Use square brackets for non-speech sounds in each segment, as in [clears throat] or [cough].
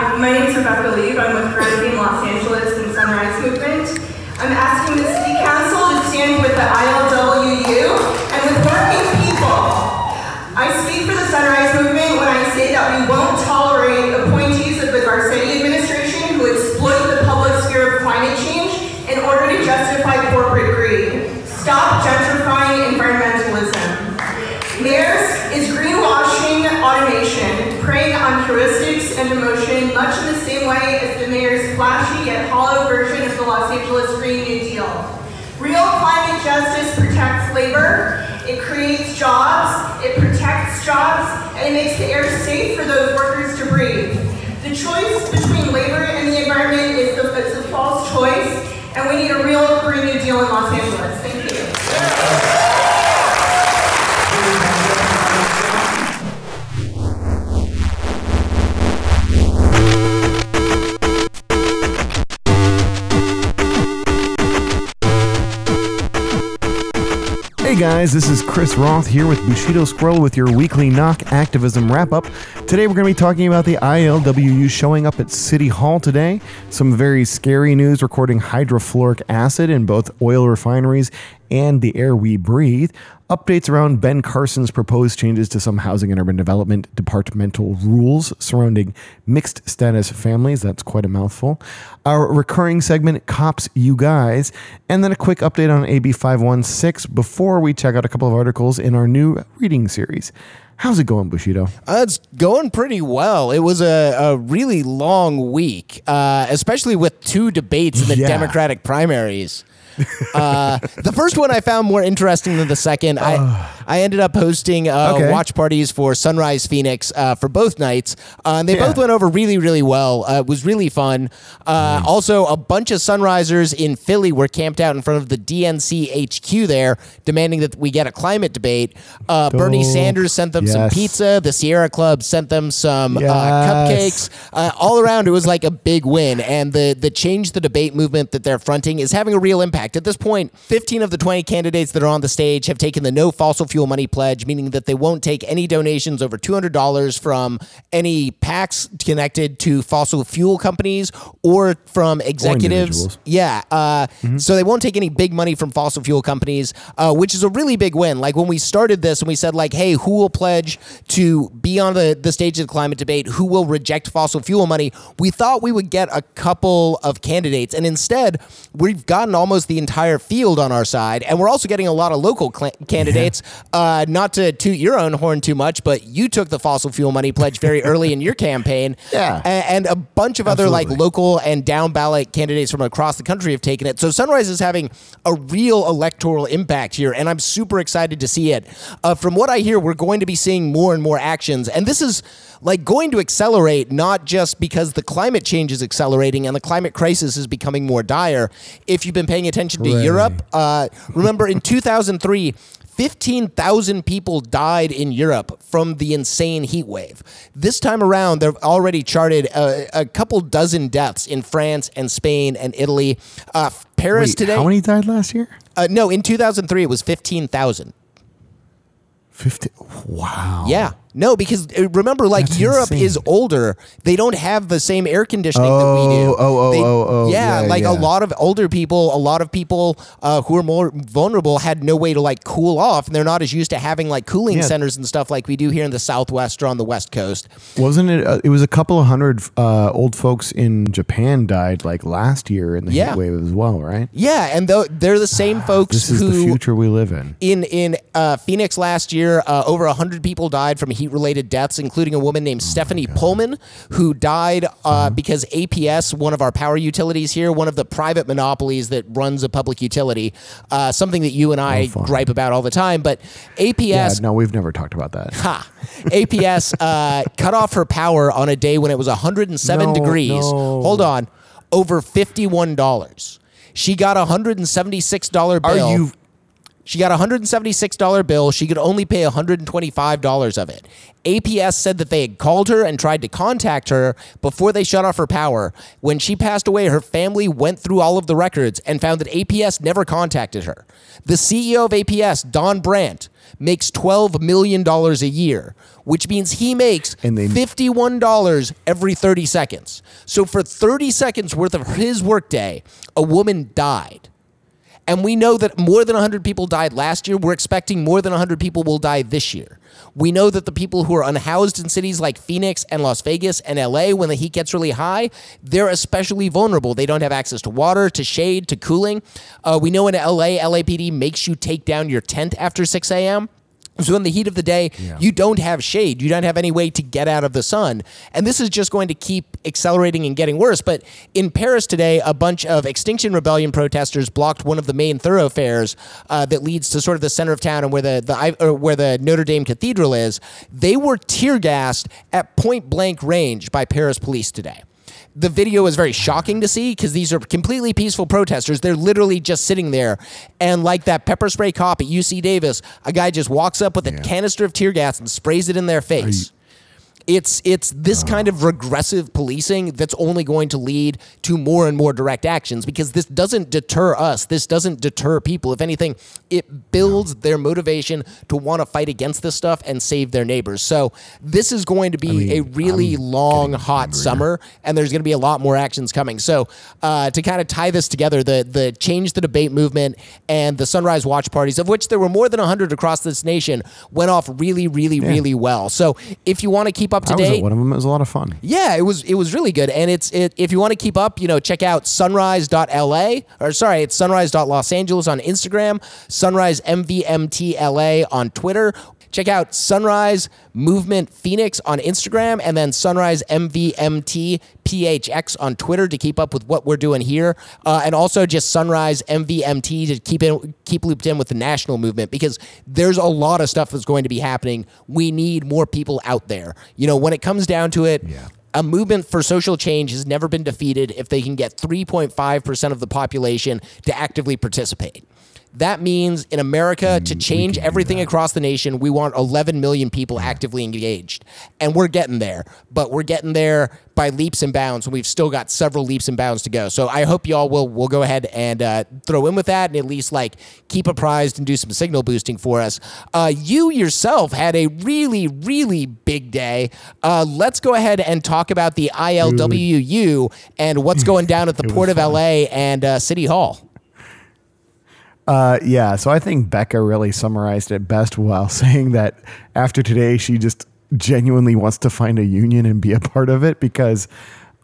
Hi, my name is Rebecca Lee. I'm with Gravity in Los Angeles and Sunrise Movement. I'm asking the City Council to stand with the ILWU and with working people. I speak for the Sunrise Movement when I say that we won't tolerate appointees of the Garcetti administration who exploit the public sphere of climate change in order to justify corporate greed. Stop gentrifying environmentalism. Mayors is greenwashing automation, preying on heuristics and emotion, much in the same way as the flashy yet hollow version of the Los Angeles Green New Deal. Real climate justice protects labor, it creates jobs, it protects jobs, and it makes the air safe for those workers to breathe. The choice between labor and the environment is the, is a false choice, and we need a real Green New Deal in Los Angeles. Thank you. Guys, this is Chris Roth here with Bushido Scroll with your weekly knock activism wrap up. Today we're going to be talking about the ILWU showing up at City Hall today. Some very scary news recording hydrofluoric acid in both oil refineries and the air we breathe. Updates around Ben Carson's proposed changes to some housing and urban development departmental rules surrounding mixed status families. That's quite a mouthful. Our recurring segment, Cops You Guys, and then a quick update on AB 516 before we check out a couple of articles in our new reading series. How's it going, Bushido? Uh, it's going pretty well. It was a, a really long week, uh, especially with two debates in the Yeah. Democratic primaries. Uh, the first one I found more interesting than the second. I I ended up hosting uh, Okay. watch parties for Sunrise Phoenix uh, for both nights. Uh, and they Yeah. both went over really really well. Uh, it was really fun. Uh, Also, a bunch of Sunrisers in Philly were camped out in front of the DNC HQ there, demanding that we get a climate debate. Uh, Bernie Dope. Sanders sent them some Yes. pizza. The Sierra Club sent them some uh, Yes. cupcakes. Uh, all around, it was like a big win. And the the change the debate movement that they're fronting is having a real impact. At this point, 15 of the 20 candidates that are on the stage have taken the no fossil fuel money pledge, meaning that they won't take any donations over $200 from any PACs connected to fossil fuel companies or from executives. individuals. Yeah. Uh, So they won't take any big money from fossil fuel companies, uh, which is a really big win. Like when we started this and we said, like, hey, who will pledge to be on the, the stage of the climate debate? Who will reject fossil fuel money? We thought we would get a couple of candidates. And instead, we've gotten almost the entire field on our side. And we're also getting a lot of local cl- candidates. Uh, not to toot your own horn too much, but you took the fossil fuel money pledge very [laughs] early in your campaign. Yeah. A- and a bunch of other like local and down ballot candidates from across the country have taken it. So Sunrise is having a real electoral impact here, and I'm super excited to see it. Uh, from what I hear, we're going to be seeing more and more actions, and this is like going to accelerate not just because the climate change is accelerating and the climate crisis is becoming more dire. If you've been paying attention to Hooray. Europe, uh, remember in 2003. 15,000 people died in Europe from the insane heat wave. This time around, they've already charted a, a couple dozen deaths in France and Spain and Italy. Uh, Paris Wait, today. how many died last year? Uh, no, in 2003, it was 15,000. 50. Wow. Yeah. No, because uh, remember, like That's Europe insane. is older. They don't have the same air conditioning that we do. Oh, oh, oh, They- oh, oh, Yeah, yeah, like yeah. a lot of older people, a lot of people uh, who are more vulnerable had no way to like cool off, and they're not as used to having like cooling Yeah. centers and stuff like we do here in the Southwest or on the West Coast. Wasn't it? Uh, it was a couple of hundred uh, old folks in Japan died like last year in the Yeah. heat wave as well, right? Yeah, and though they're the same folks This is who the future we live in. in in uh, Phoenix last year, uh, over hundred people died from heat-related deaths, including a woman named Stephanie Pullman, who died uh, because APS, one of our power utilities here, one of the private monopolies that runs a public utility, uh, something that you and I fine. gripe about all the time, but APS. Yeah, no, we've never talked about that. Ha! APS uh, cut off her power on a day when it was 107 No, degrees. no. Hold on, over fifty-one dollars. She got a hundred and seventy-six dollar bill. Are you? She got a $176 bill. She could only pay $125 of it. APS said that they had called her and tried to contact her before they shut off her power. When she passed away, her family went through all of the records and found that APS never contacted her. The CEO of APS, Don Brandt, makes $12 million a year, which means he makes And they- $51 every 30 seconds. So for 30 seconds worth of his workday, a woman died. And we know that more than 100 people died last year. We're expecting more than 100 people will die this year. We know that the people who are unhoused in cities like Phoenix and Las Vegas and LA, when the heat gets really high, they're especially vulnerable. They don't have access to water, to shade, to cooling. Uh, we know in LA, LAPD makes you take down your tent after 6 a.m. So in the heat of the day, you don't have shade. You don't have any way to get out of the sun. And this is just going to keep accelerating and getting worse. But in Paris today, a bunch of Extinction Rebellion protesters blocked one of the main thoroughfares uh, that leads to sort of the center of town and where the, the or where the Notre Dame Cathedral is. They were tear gassed at point blank range by Paris police today the video is very shocking to see because these are completely peaceful protesters. They're literally just sitting there. And like that pepper spray cop at UC Davis, a guy just walks up with a canister of tear gas and sprays it in their face. It's it's this kind of regressive policing that's only going to lead to more and more direct actions because this doesn't deter us. This doesn't deter people. If anything, it builds their motivation to want to fight against this stuff and save their neighbors. So this is going to be a really long, hot summer, and there's going to be a lot more actions coming. So uh, to kind of tie this together, the the change the debate movement and the Sunrise Watch parties, of which there were more than hundred across this nation, went off really, really, really well. So if you want to keep up to I was date, at one of them. It was a lot of fun. yeah, it was it was really good. And it's it, if you want to keep up, you know, check out sunrise.la or sorry, it's sunrise.los Angeles on Instagram, sunrise MVMTLA on Twitter. Check out Sunrise Movement Phoenix on Instagram and then Sunrise MVMT PHX on Twitter to keep up with what we're doing here. Uh, and also just Sunrise MVMT to keep in, keep looped in with the national movement because there's a lot of stuff that's going to be happening. We need more people out there. You know, when it comes down to it, Yeah. a movement for social change has never been defeated if they can get 3.5% of the population to actively participate. That means in America, to change everything across the nation, we want 11 million people actively engaged. And we're getting there, but we're getting there by leaps and bounds, and we've still got several leaps and bounds to go. So I hope y'all will will go ahead and uh, throw in with that and at least like keep apprised and do some signal boosting for us. Uh, you yourself had a really, really big day. Uh, let's go ahead and talk about the ILWU and what's going down at the Port of LA and uh, City Hall. Uh, yeah, so I think Becca really summarized it best while [laughs] saying that after today, she just genuinely wants to find a union and be a part of it because,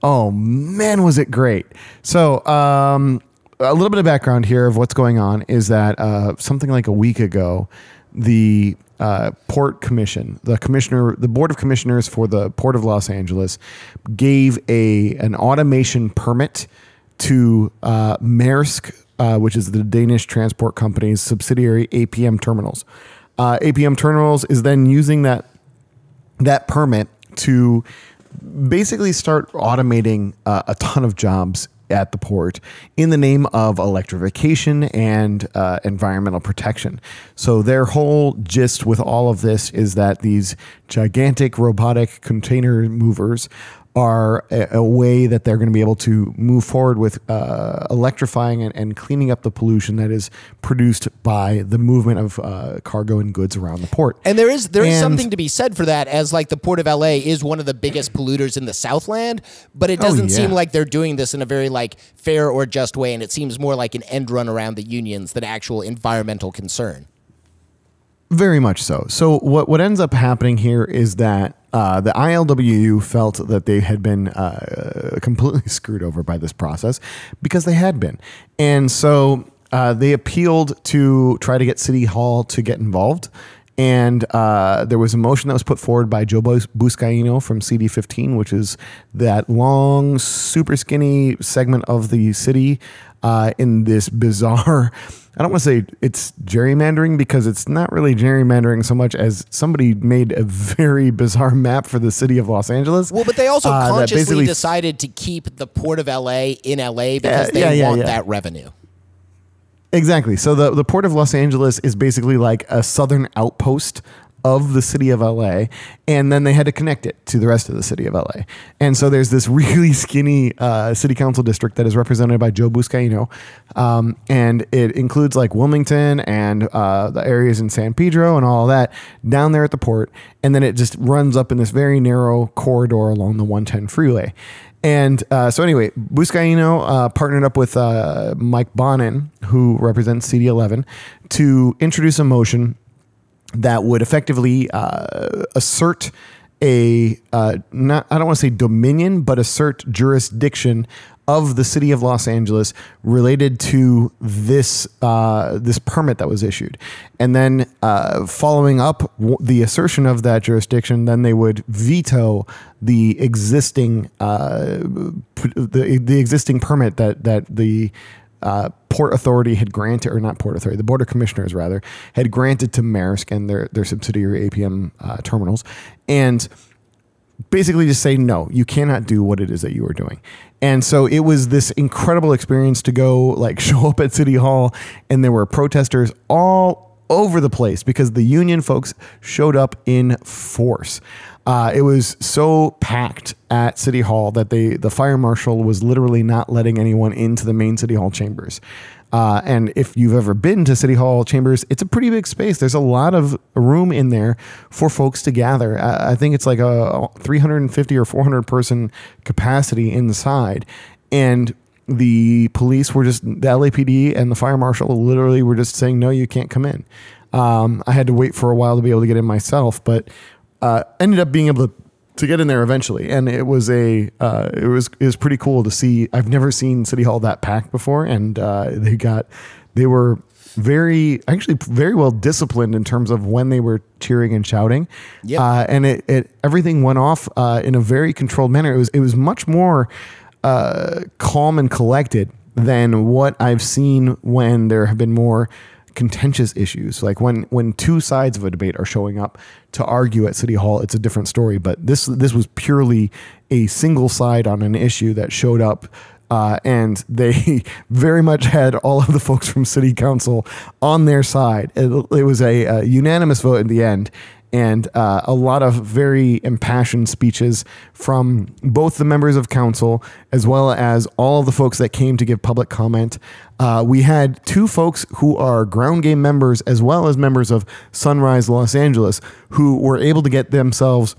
oh man, was it great. So, um, a little bit of background here of what's going on is that uh, something like a week ago, the uh, Port Commission, the commissioner, the Board of Commissioners for the Port of Los Angeles, gave a an automation permit to uh, Maersk, uh, which is the Danish transport company's subsidiary APM Terminals. Uh, APM Terminals is then using that that permit to basically start automating uh, a ton of jobs at the port in the name of electrification and uh, environmental protection. So their whole gist with all of this is that these gigantic robotic container movers are a, a way that they're going to be able to move forward with uh, electrifying and, and cleaning up the pollution that is produced by the movement of uh, cargo and goods around the port. And there is there is And- something to be said for that, as like the Port of LA is one of the biggest polluters in the Southland, but it Oh, doesn't seem yeah. like they're doing this in a very like fair or just way, and it seems more like an end run around the unions than actual environmental concern. Very much so. So what what ends up happening here is that uh, the ILWU felt that they had been uh, completely [laughs] screwed over by this process because they had been, and so uh, they appealed to try to get City Hall to get involved. And uh, there was a motion that was put forward by Joe Buscaino from CD15, which is that long, super skinny segment of the city uh, in this [laughs] bizarre. I don't want to say it's gerrymandering because it's not really gerrymandering so much as somebody made a very bizarre map for the city of Los Angeles. Well, but they also uh, consciously decided to keep the Port of LA in LA because Yeah, they yeah, yeah, want that revenue. Exactly. So the, the port of Los Angeles is basically like a southern outpost of the city of LA, and then they had to connect it to the rest of the city of LA. And so there's this really [laughs] skinny uh, city council district that is represented by Joe Buscaino, um, and it includes like Wilmington and uh, the areas in San Pedro and all that down there at the port, and then it just runs up in this very narrow corridor along the 110 freeway. And uh, so, anyway, Buscaino uh, partnered up with uh, Mike Bonin, who represents CD11, to introduce a motion that would effectively uh, assert a uh, not I don't want to say dominion, but assert jurisdiction of the city of Los Angeles related to this uh, this permit that was issued, and then uh, following up w- the assertion of that jurisdiction, then they would veto the existing uh, p- the the existing permit that that the uh, Port Authority had granted, or not Port Authority, the Board of Commissioners rather, had granted to Maersk and their their subsidiary APM uh, terminals, and basically just say no, you cannot do what it is that you are doing. And so it was this incredible experience to go like [laughs] show up at City Hall, and there were protesters all over the place because the union folks showed up in force. Uh, it was so packed at City Hall that they the fire marshal was literally not letting anyone into the main City Hall chambers. Uh, and if you've ever been to City Hall chambers, it's a pretty big space. There's a lot of room in there for folks to gather. I, I think it's like a 350 or 400 person capacity inside. And the police were just, the LAPD and the fire marshal literally were just saying, no, you can't come in. Um, I had to wait for a while to be able to get in myself, but uh, ended up being able to to get in there eventually, and it was a uh, it was it was pretty cool to see. I've never seen City Hall that packed before, and uh, they got they were very actually very well disciplined in terms of when they were cheering and shouting. Yep. Uh, and it, it everything went off uh, in a very controlled manner. It was it was much more uh, calm and collected than what I've seen when there have been more contentious issues. Like when when two sides of a debate are showing up to argue at City Hall, it's a different story. But this this was purely a single side on an issue that showed up. Uh, and they [laughs] very much had all of the folks from city council on their side. It, it was a, a unanimous vote in the end, and uh, a lot of very impassioned speeches from both the members of council as well as all the folks that came to give public comment. Uh, we had two folks who are ground game members as well as members of Sunrise Los Angeles who were able to get themselves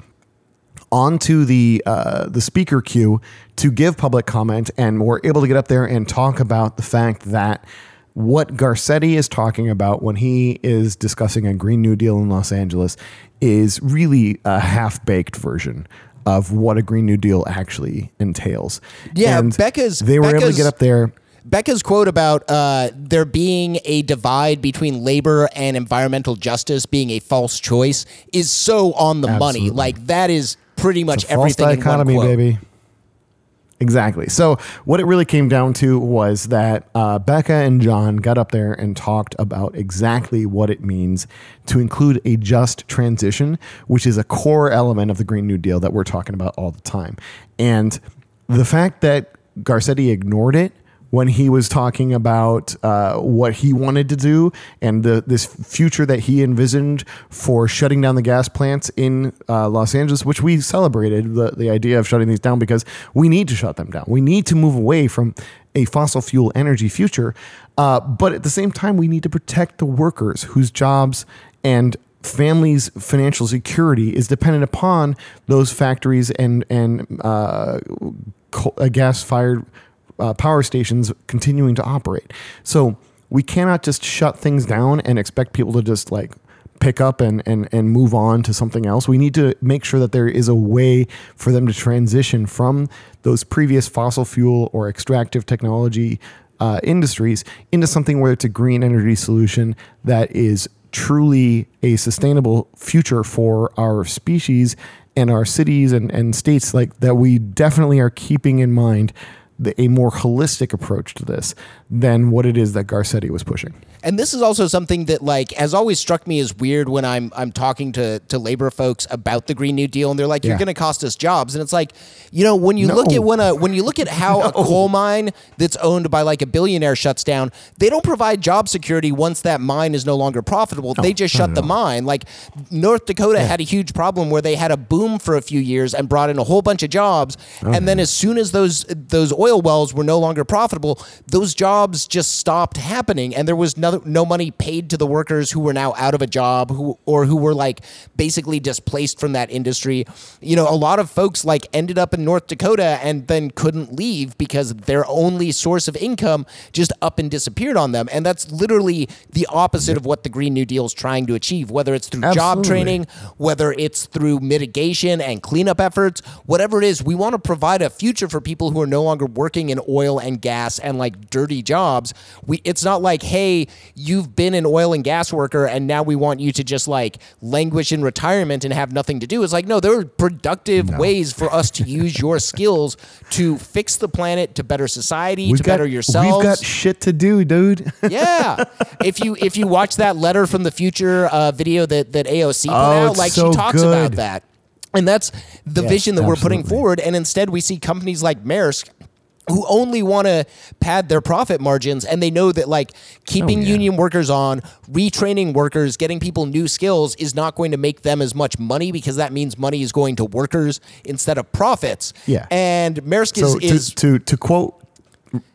onto the uh, the speaker queue to give public comment and were able to get up there and talk about the fact that what Garcetti is talking about when he is discussing a Green New Deal in Los Angeles is really a half baked version of what a Green New Deal actually entails. Yeah, And Becca's- they were able to get up there. Becca's quote about uh, there being a divide between labor and environmental justice being a false choice is so on the money. Like that is pretty much a false everything dichotomy, in one quote. baby. Exactly. So what it really came down to was that uh, Becca and John got up there and talked about exactly what it means to include a just transition, which is a core element of the Green New Deal that we're talking about all the time. And the fact that Garcetti ignored it when he was talking about uh, what he wanted to do and the, this future that he envisioned for shutting down the gas plants in uh, Los Angeles, which we celebrated the, the idea of shutting these down because we need to shut them down. We need to move away from a fossil fuel energy future. Uh, but at the same time, we need to protect the workers whose jobs and families' financial security is dependent upon those factories and and uh, coal, uh, power stations continuing to operate. So we cannot just shut things down and expect people to just like pick up and, and, and move on to something else. We need to make sure that there is a way for them to transition from those previous fossil fuel or extractive technology uh, industries into something where it's a green energy solution that is truly a sustainable future for our species and our cities and, and states like that we definitely are keeping in mind the, a more holistic approach to this than what it is that Garcetti was pushing. And this is also something that like has always struck me as weird when I'm I'm talking to to labor folks about the Green New Deal and they're like, You're Yeah. gonna cost us jobs. And it's like, you know, when you look at when a when you look at how [laughs] a coal mine that's owned by like a billionaire shuts down, they don't provide job security once that mine is no longer profitable. they just shut the mine. Like North Dakota had a huge problem where they had a boom for a few years and brought in a whole bunch of jobs. Oh, and then as soon as those those oil wells were no longer profitable, those jobs just stopped happening and there was no, no money paid to the workers who were now out of a job who or who were like basically displaced from that industry. You know, a lot of folks like ended up in North Dakota and then couldn't leave because their only source of income just up and disappeared on them. And that's literally the opposite of what the Green New Deal is trying to achieve, whether it's through job training, whether it's through mitigation and cleanup efforts, whatever it is, we want to provide a future for people who are no longer working in oil and gas and like dirty jobs. We it's not like, hey, you've been an oil and gas worker and now we want you to just like languish in retirement and have nothing to do. It's like, no, there are productive ways for us to use your [laughs] skills to fix the planet, to better society, to better yourselves. We've got shit to do, dude. [laughs] Yeah. if you if you watch that letter from the future uh, video that that AOC put Oh, out, like so she talks about that. And that's the Yes, vision that we're putting forward. And instead, we see companies like Maersk who only want to pad their profit margins and they know that like keeping Oh, yeah. union workers on retraining workers getting people new skills is not going to make them as much money because that means money is going to workers instead of profits Yeah. and Maersk is, so to, is to to quote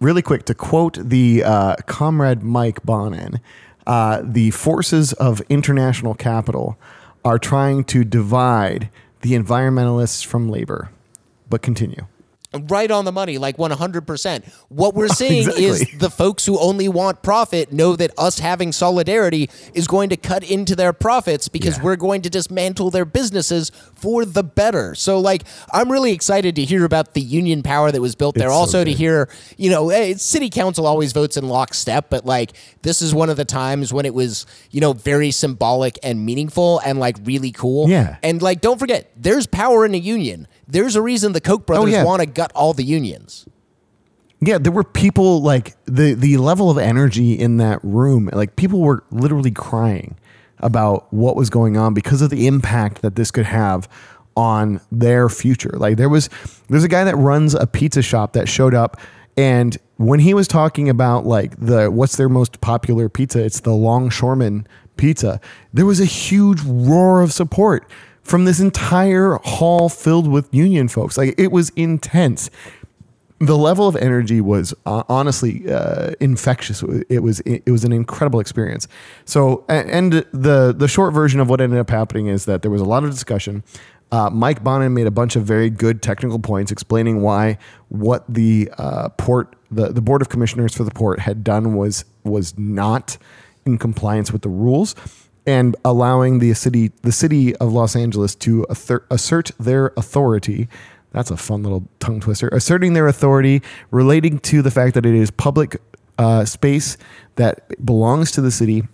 really quick to quote the uh, comrade Mike Bonin, uh, the forces of international capital are trying to divide the environmentalists from labor. But continue. Right on the money, like 100%. What we're [laughs] seeing is the folks who only want profit know that us having solidarity is going to cut into their profits because Yeah. we're going to dismantle their businesses for the better. So, like, I'm really excited to hear about the union power that was built there. It's so also, to hear, you know, hey, city council always votes in lockstep, but like, this is one of the times when it was, you know, very symbolic and meaningful and like really cool. Yeah. And like, don't forget, there's power in a union. There's a reason the Koch brothers Oh, yeah. want to gut all the unions. Yeah, there were people like the the level of energy in that room. Like people were literally crying about what was going on because of the impact that this could have on their future. Like there was there's a guy that runs a pizza shop that showed up and when he was talking about like the what's their most popular pizza, it's the longshoreman pizza. There was a huge roar of support from this entire hall filled with union folks. Like it was intense the level of energy was uh, honestly uh, infectious. It was it was an incredible experience. So, and the the short version of what ended up happening is that there was a lot of discussion. Uh, Mike Bonin made a bunch of very good technical points explaining why what the uh, port the, the board of commissioners for the port had done was was not in compliance with the rules and allowing the city the city of Los Angeles to assert, their authority. That's a fun little tongue twister. Asserting their authority relating to the fact that it is public uh, space that belongs to the city,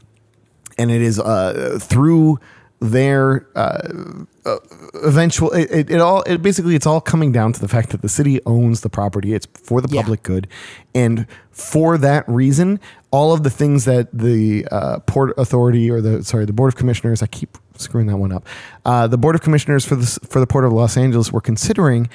and it is uh, through their uh, uh, eventual. It, it, it all it basically it's all coming down to the fact that the city owns the property. It's for the Yeah. public good, and for that reason, all of the things that the uh, port authority or the sorry the board of commissioners, I keep screwing that one up. Uh, the board of commissioners for the for the port of Los Angeles were considering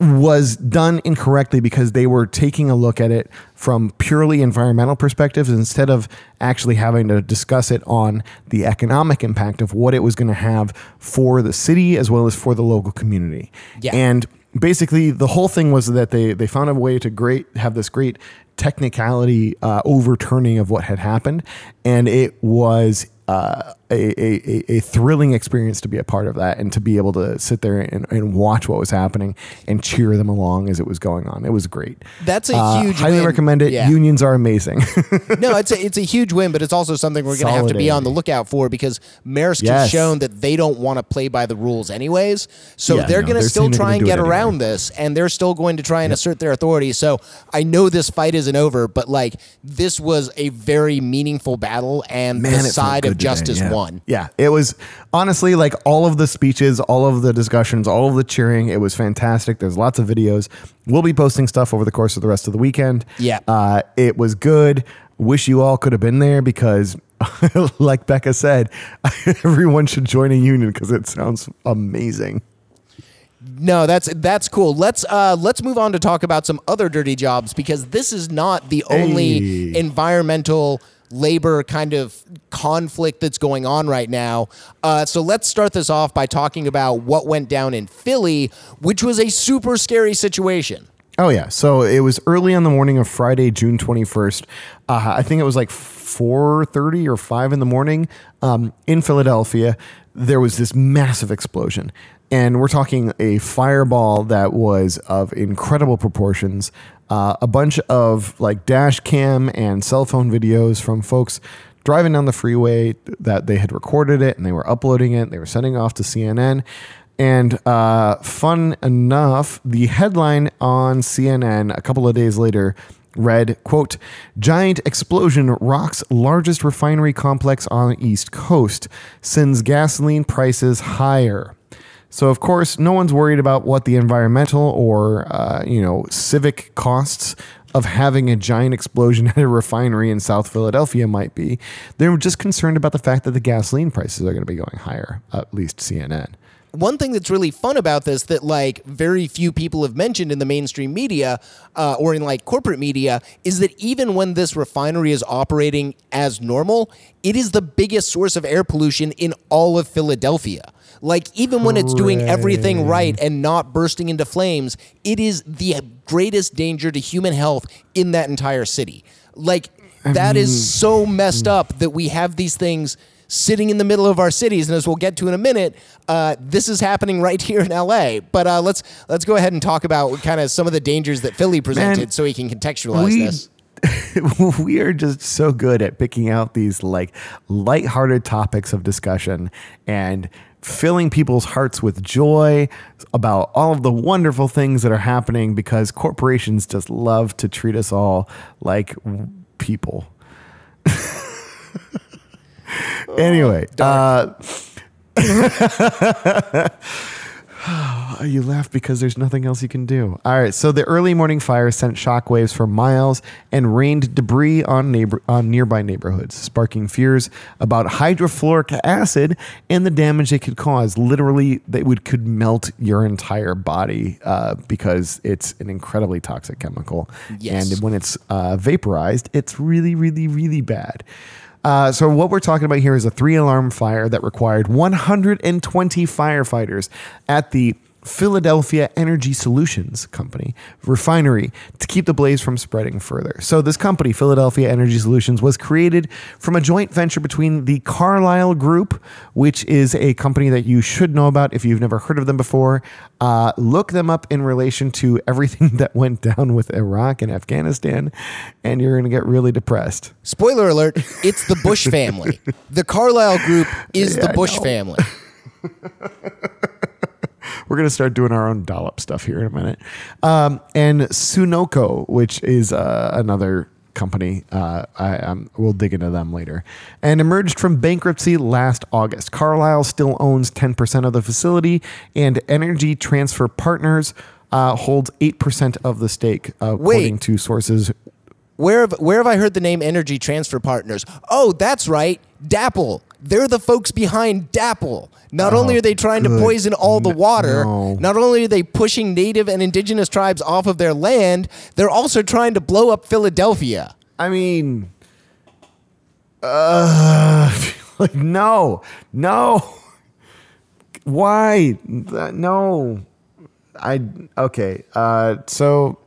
was done incorrectly because they were taking a look at it from purely environmental perspectives instead of actually having to discuss it on the economic impact of what it was going to have for the city as well as for the local community. Yeah. And basically the whole thing was that they they found a way to great have this great technicality uh, overturning of what had happened and it was uh, a, a, a- a thrilling experience to be a part of that and to be able to sit there and, and watch what was happening and cheer them along as it was going on. It was great. That's a Uh, huge highly win. recommend it. Yeah. Unions are amazing. [laughs] no, it's a, it's a huge win, but it's also something we're going to have to be on the lookout for because Maersk has shown that they don't want to play by the rules anyways. So Yeah, they're no, going to still try and get it anyway. around this, and they're still going to try and assert their authority. So I know this fight isn't over, but like this was a very meaningful battle, and Man, the side of today, justice yeah. Won. Yeah, it was honestly like all of the speeches, all of the discussions, all of the cheering. It was fantastic. There's lots of videos. We'll be posting stuff over the course of the rest of the weekend. Yeah. uh, it was good. Wish you all could have been there because, [laughs] like Becca said, [laughs] everyone should join a union because it sounds amazing. No, that's that's cool. Let's uh let's move on to talk about some other dirty jobs because this is not the only Hey. environmental labor kind of conflict that's going on right now. Uh, so let's start this off by talking about what went down in Philly, which was a super scary situation. Oh yeah. So it was early on the morning of Friday, June twenty first. Uh, I think it was like four thirty or five in the morning um, in Philadelphia. There was this massive explosion, and we're talking a fireball that was of incredible proportions. Uh, a bunch of like dash cam and cell phone videos from folks driving down the freeway that they had recorded it and they were uploading it. They were sending off to CNN. And uh, fun enough, the headline on CNN a couple of days later read, quote, Giant explosion rocks largest refinery complex on East Coast, sends gasoline prices higher. So of course, no one's worried about what the environmental or uh, you know civic costs of having a giant explosion [laughs] at a refinery in South Philadelphia might be. They're just concerned about the fact that the gasoline prices are going to be going higher. At least CNN. one thing that's really fun about this that like very few people have mentioned in the mainstream media uh, or in like corporate media is that even when this refinery is operating as normal it is the biggest source of air pollution in all of philadelphia like even when it's doing everything right and not bursting into flames it is the greatest danger to human health in that entire city like that is so messed up that we have these things sitting in the middle of our cities, and as we'll get to in a minute, uh, this is happening right here in LA. But uh, let's let's go ahead and talk about kind of some of the dangers that Philly presented, so we can contextualize we- this. [laughs] we are just so good at picking out these like lighthearted topics of discussion and filling people's hearts with joy about all of the wonderful things that are happening because corporations just love to treat us all like people. [laughs] anyway, uh, [laughs] [sighs] you laugh because there's nothing else you can do. All right, so the early morning fire sent shockwaves for miles and rained debris on neighbor on nearby neighborhoods, sparking fears about hydrofluoric acid and the damage it could cause. Literally, that would could melt your entire body uh, because it's an incredibly toxic chemical. Yes. And when it's uh, vaporized, it's really, really, really bad. Uh, so what we're talking about here is a three-alarm fire that required 120 firefighters at the Philadelphia Energy Solutions Company refinery to keep the blaze from spreading further. So this company, Philadelphia Energy Solutions, was created from a joint venture between the Carlyle Group, which is a company that you should know about if you've never heard of them before. Uh, look them up in relation to everything [laughs] that went down with Iraq and Afghanistan, and you're going to get really depressed. Spoiler alert: it's the Bush [laughs] family. The Carlyle Group is Yeah, the Bush family. [laughs] [laughs] We're going to start doing our own dollop stuff here in a minute. Um, and Sunoco, which is uh, another company, uh, I um, we'll dig into them later, and emerged from bankruptcy last August. Carlyle still owns 10% of the facility, and Energy Transfer Partners uh, holds 8% of the stake, uh, according to sources. Where have where have I heard the name Energy Transfer Partners? Oh, that's right, DAPL. They're the folks behind DAPL. Not only are they trying to poison all the water, no. not only are they pushing native and indigenous tribes off of their land, they're also trying to blow up Philadelphia. I mean, uh, [laughs] like no, no. [laughs] Why? No. I okay. Uh, so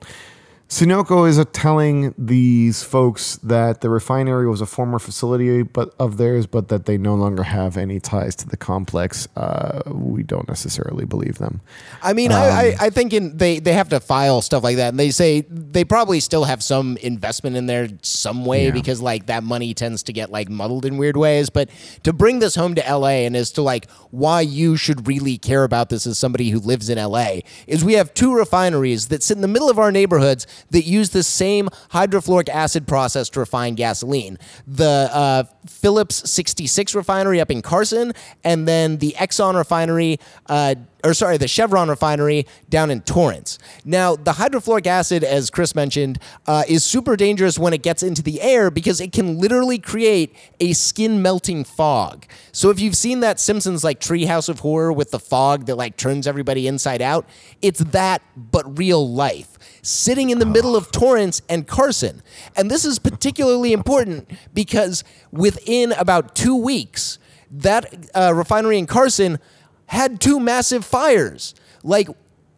Sunoco is telling these folks that the refinery was a former facility, but of theirs, but that they no longer have any ties to the complex. Uh, we don't necessarily believe them. I mean, Um, I, I, I think in, they, they have to file stuff like that, and they say they probably still have some investment in there some way Yeah. because like that money tends to get like muddled in weird ways. But to bring this home to LA and as to like why you should really care about this as somebody who lives in LA is we have two refineries that sit in the middle of our neighborhoods that use the same hydrofluoric acid process to refine gasoline. The uh, Phillips 66 refinery up in Carson, and then the Exxon refinery. Uh, or sorry, the Chevron refinery down in Torrance. Now, the hydrofluoric acid, as Chris mentioned, uh, is super dangerous when it gets into the air because it can literally create a skin melting fog. So, if you've seen that Simpsons like Treehouse of Horror with the fog that like turns everybody inside out, it's that but real life. Sitting in the middle of Torrance and Carson. And this is particularly important because within about two weeks, that uh, refinery in Carson had two massive fires, like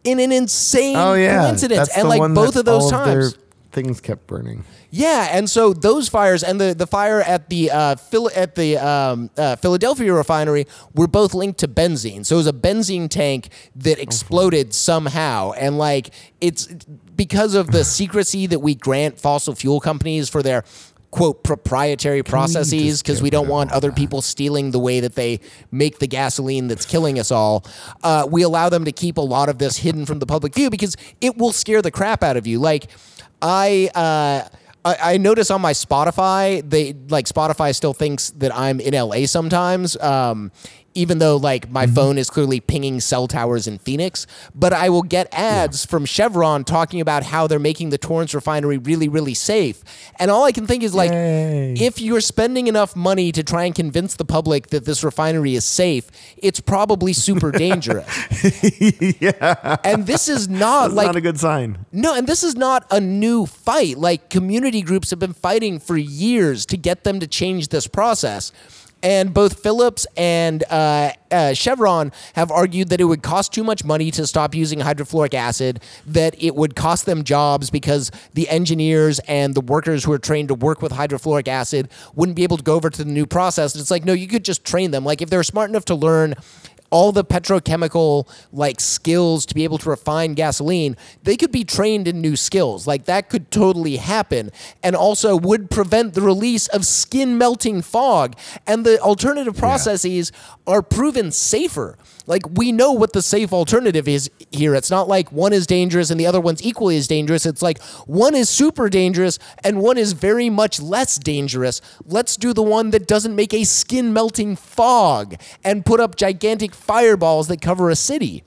in an insane Oh yeah, coincidence, That's and like both of those times. their things kept burning. Yeah, and so those fires and the, the fire at the uh, Phil- at the um, uh, Philadelphia refinery were both linked to benzene. So it was a benzene tank that exploded somehow, and like it's because of the secrecy that we grant fossil fuel companies for their quote proprietary processes because we don't want other people stealing the way that they make the gasoline that's killing us all. Uh, we allow them to keep a lot of this hidden from the public view because it will scare the crap out of you. Like I. Uh, I, I notice on my Spotify, they like Spotify still thinks that I'm in LA sometimes. Um, even though like my mm-hmm. phone is clearly pinging cell towers in Phoenix, but I will get ads from Chevron talking about how they're making the Torrance refinery really, really safe. And all I can think is like, Yay. if you're spending enough money to try and convince the public that this refinery is safe, it's probably super [laughs] dangerous. [laughs] yeah, and this is not that's like not a good sign. no, and this is not a new fight. Like community groups have been fighting for years to get them to change this process. And both Phillips and uh, uh, Chevron have argued that it would cost too much money to stop using hydrofluoric acid, that it would cost them jobs because the engineers and the workers who are trained to work with hydrofluoric acid wouldn't be able to go over to the new process. And it's like, no, you could just train them. Like, if they're smart enough to learn all the petrochemical like skills to be able to refine gasoline, they could be trained in new skills. Like that could totally happen and also would prevent the release of skin melting fog. And the alternative processes are proven safer. Like we know what the safe alternative is here. It's not like one is dangerous and the other one's equally as dangerous. It's like one is super dangerous and one is very much less dangerous. Let's do the one that doesn't make a skin melting fog and put up gigantic fireballs that cover a city.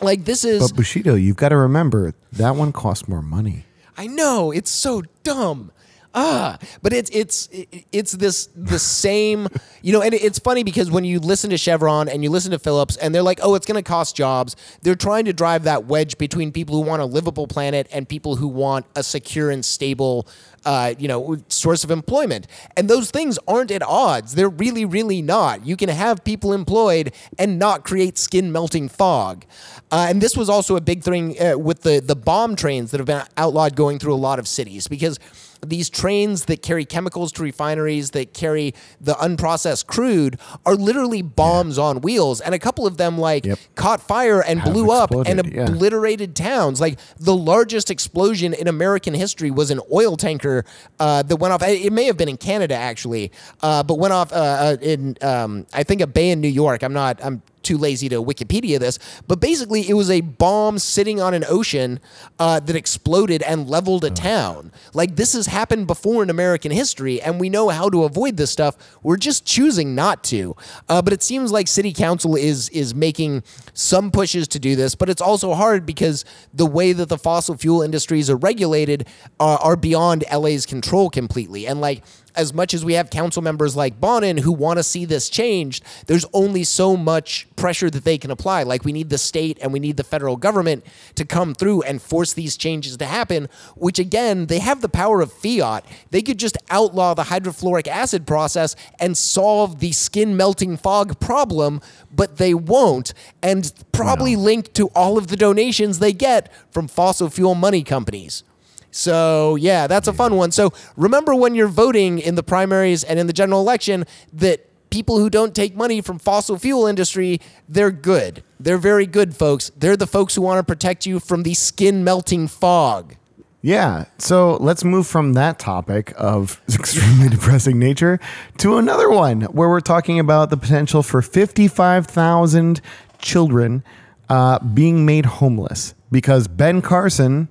Like this is But Bushido, you've got to remember that one costs more money. I know it's so dumb. Ah, but it's it's it's this the same, you know, and it's funny because when you listen to Chevron and you listen to Phillips and they're like, "Oh, it's going to cost jobs." They're trying to drive that wedge between people who want a livable planet and people who want a secure and stable uh, you know, source of employment. And those things aren't at odds. They're really, really not. You can have people employed and not create skin melting fog. Uh, and this was also a big thing uh, with the the bomb trains that have been outlawed going through a lot of cities because these trains that carry chemicals to refineries that carry the unprocessed crude are literally bombs on wheels and a couple of them like Yep. caught fire and Have blew up and exploded, yeah. obliterated towns like the largest explosion in american history was an oil tanker uh, that went off it may have been in canada actually uh, but went off uh, uh, in um, i think a bay in new york i'm not i'm too lazy to Wikipedia this, but basically it was a bomb sitting on an ocean uh, that exploded and leveled a town. Like this has happened before in American history, and we know how to avoid this stuff. We're just choosing not to. Uh, but it seems like city council is is making some pushes to do this, but it's also hard because the way that the fossil fuel industries are regulated are, are beyond LA's control completely, and like as much as we have council members like Bonin who want to see this changed, there's only so much pressure that they can apply. Like we need the state and we need the federal government to come through and force these changes to happen, which again, they have the power of fiat. They could just outlaw the hydrofluoric acid process and solve the skin melting fog problem, but they won't, and probably linked to all of the donations they get from fossil fuel money companies. So, yeah, that's a fun one. So, remember when you're voting in the primaries and in the general election that people who don't take money from fossil fuel industry, they're good. They're very good folks. They're the folks who want to protect you from the skin melting fog. Yeah. So let's move from that topic of [laughs] extremely depressing nature to another one where we're talking about the potential for 55,000 children uh, being made homeless because Ben Carson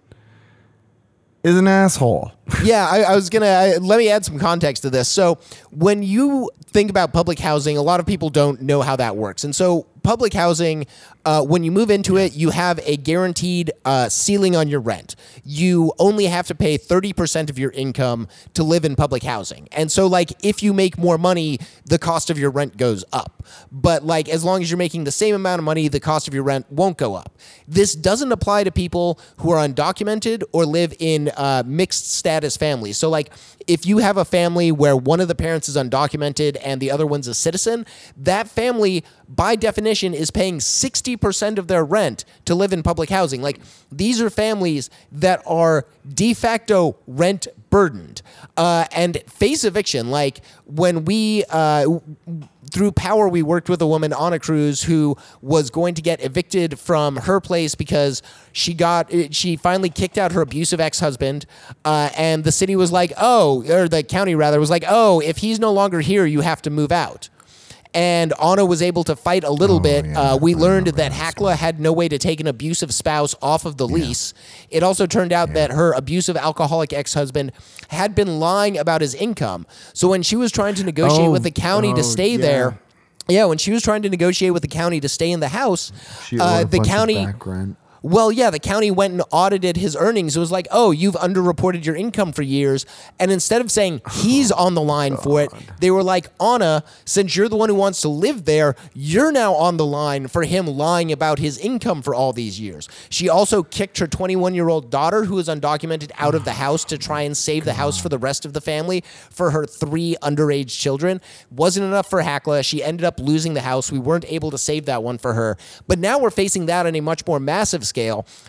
is an asshole. [laughs] yeah, I, I was gonna I, let me add some context to this. So when you think about public housing, a lot of people don't know how that works, and so public housing, uh, when you move into it, you have a guaranteed uh, ceiling on your rent. You only have to pay 30% of your income to live in public housing. And so, like, if you make more money, the cost of your rent goes up. But, like, as long as you're making the same amount of money, the cost of your rent won't go up. This doesn't apply to people who are undocumented or live in uh, mixed status families. So, like, if you have a family where one of the parents is undocumented and the other one's a citizen, that family, by definition, is paying 60% of their rent to live in public housing. Like, these are families that are de facto rent burdened uh, and face eviction. Like, when we, uh, through power, we worked with a woman on a cruise who was going to get evicted from her place because she got she finally kicked out her abusive ex husband, uh, and the city was like, oh, or the county rather was like, oh, if he's no longer here, you have to move out and Anna was able to fight a little Oh, bit. yeah, uh, we learned that HACLA had no way to take an abusive spouse off of the lease. It also turned out that her abusive alcoholic ex husband had been lying about his income. So when she was trying to negotiate Oh, with the county to oh, stay yeah. there, yeah, when she was trying to negotiate with the county to stay in the house, uh, the county. Well, yeah, the county went and audited his earnings. It was like, oh, you've underreported your income for years. And instead of saying he's oh, on the line for it, they were like, Anna, since you're the one who wants to live there, you're now on the line for him lying about his income for all these years. She also kicked her 21 year old daughter, who is undocumented, out of the oh, house to try and save the house for the rest of the family for her three underage children. Wasn't enough for HACLA. She ended up losing the house. We weren't able to save that one for her. But now we're facing that on a much more massive scale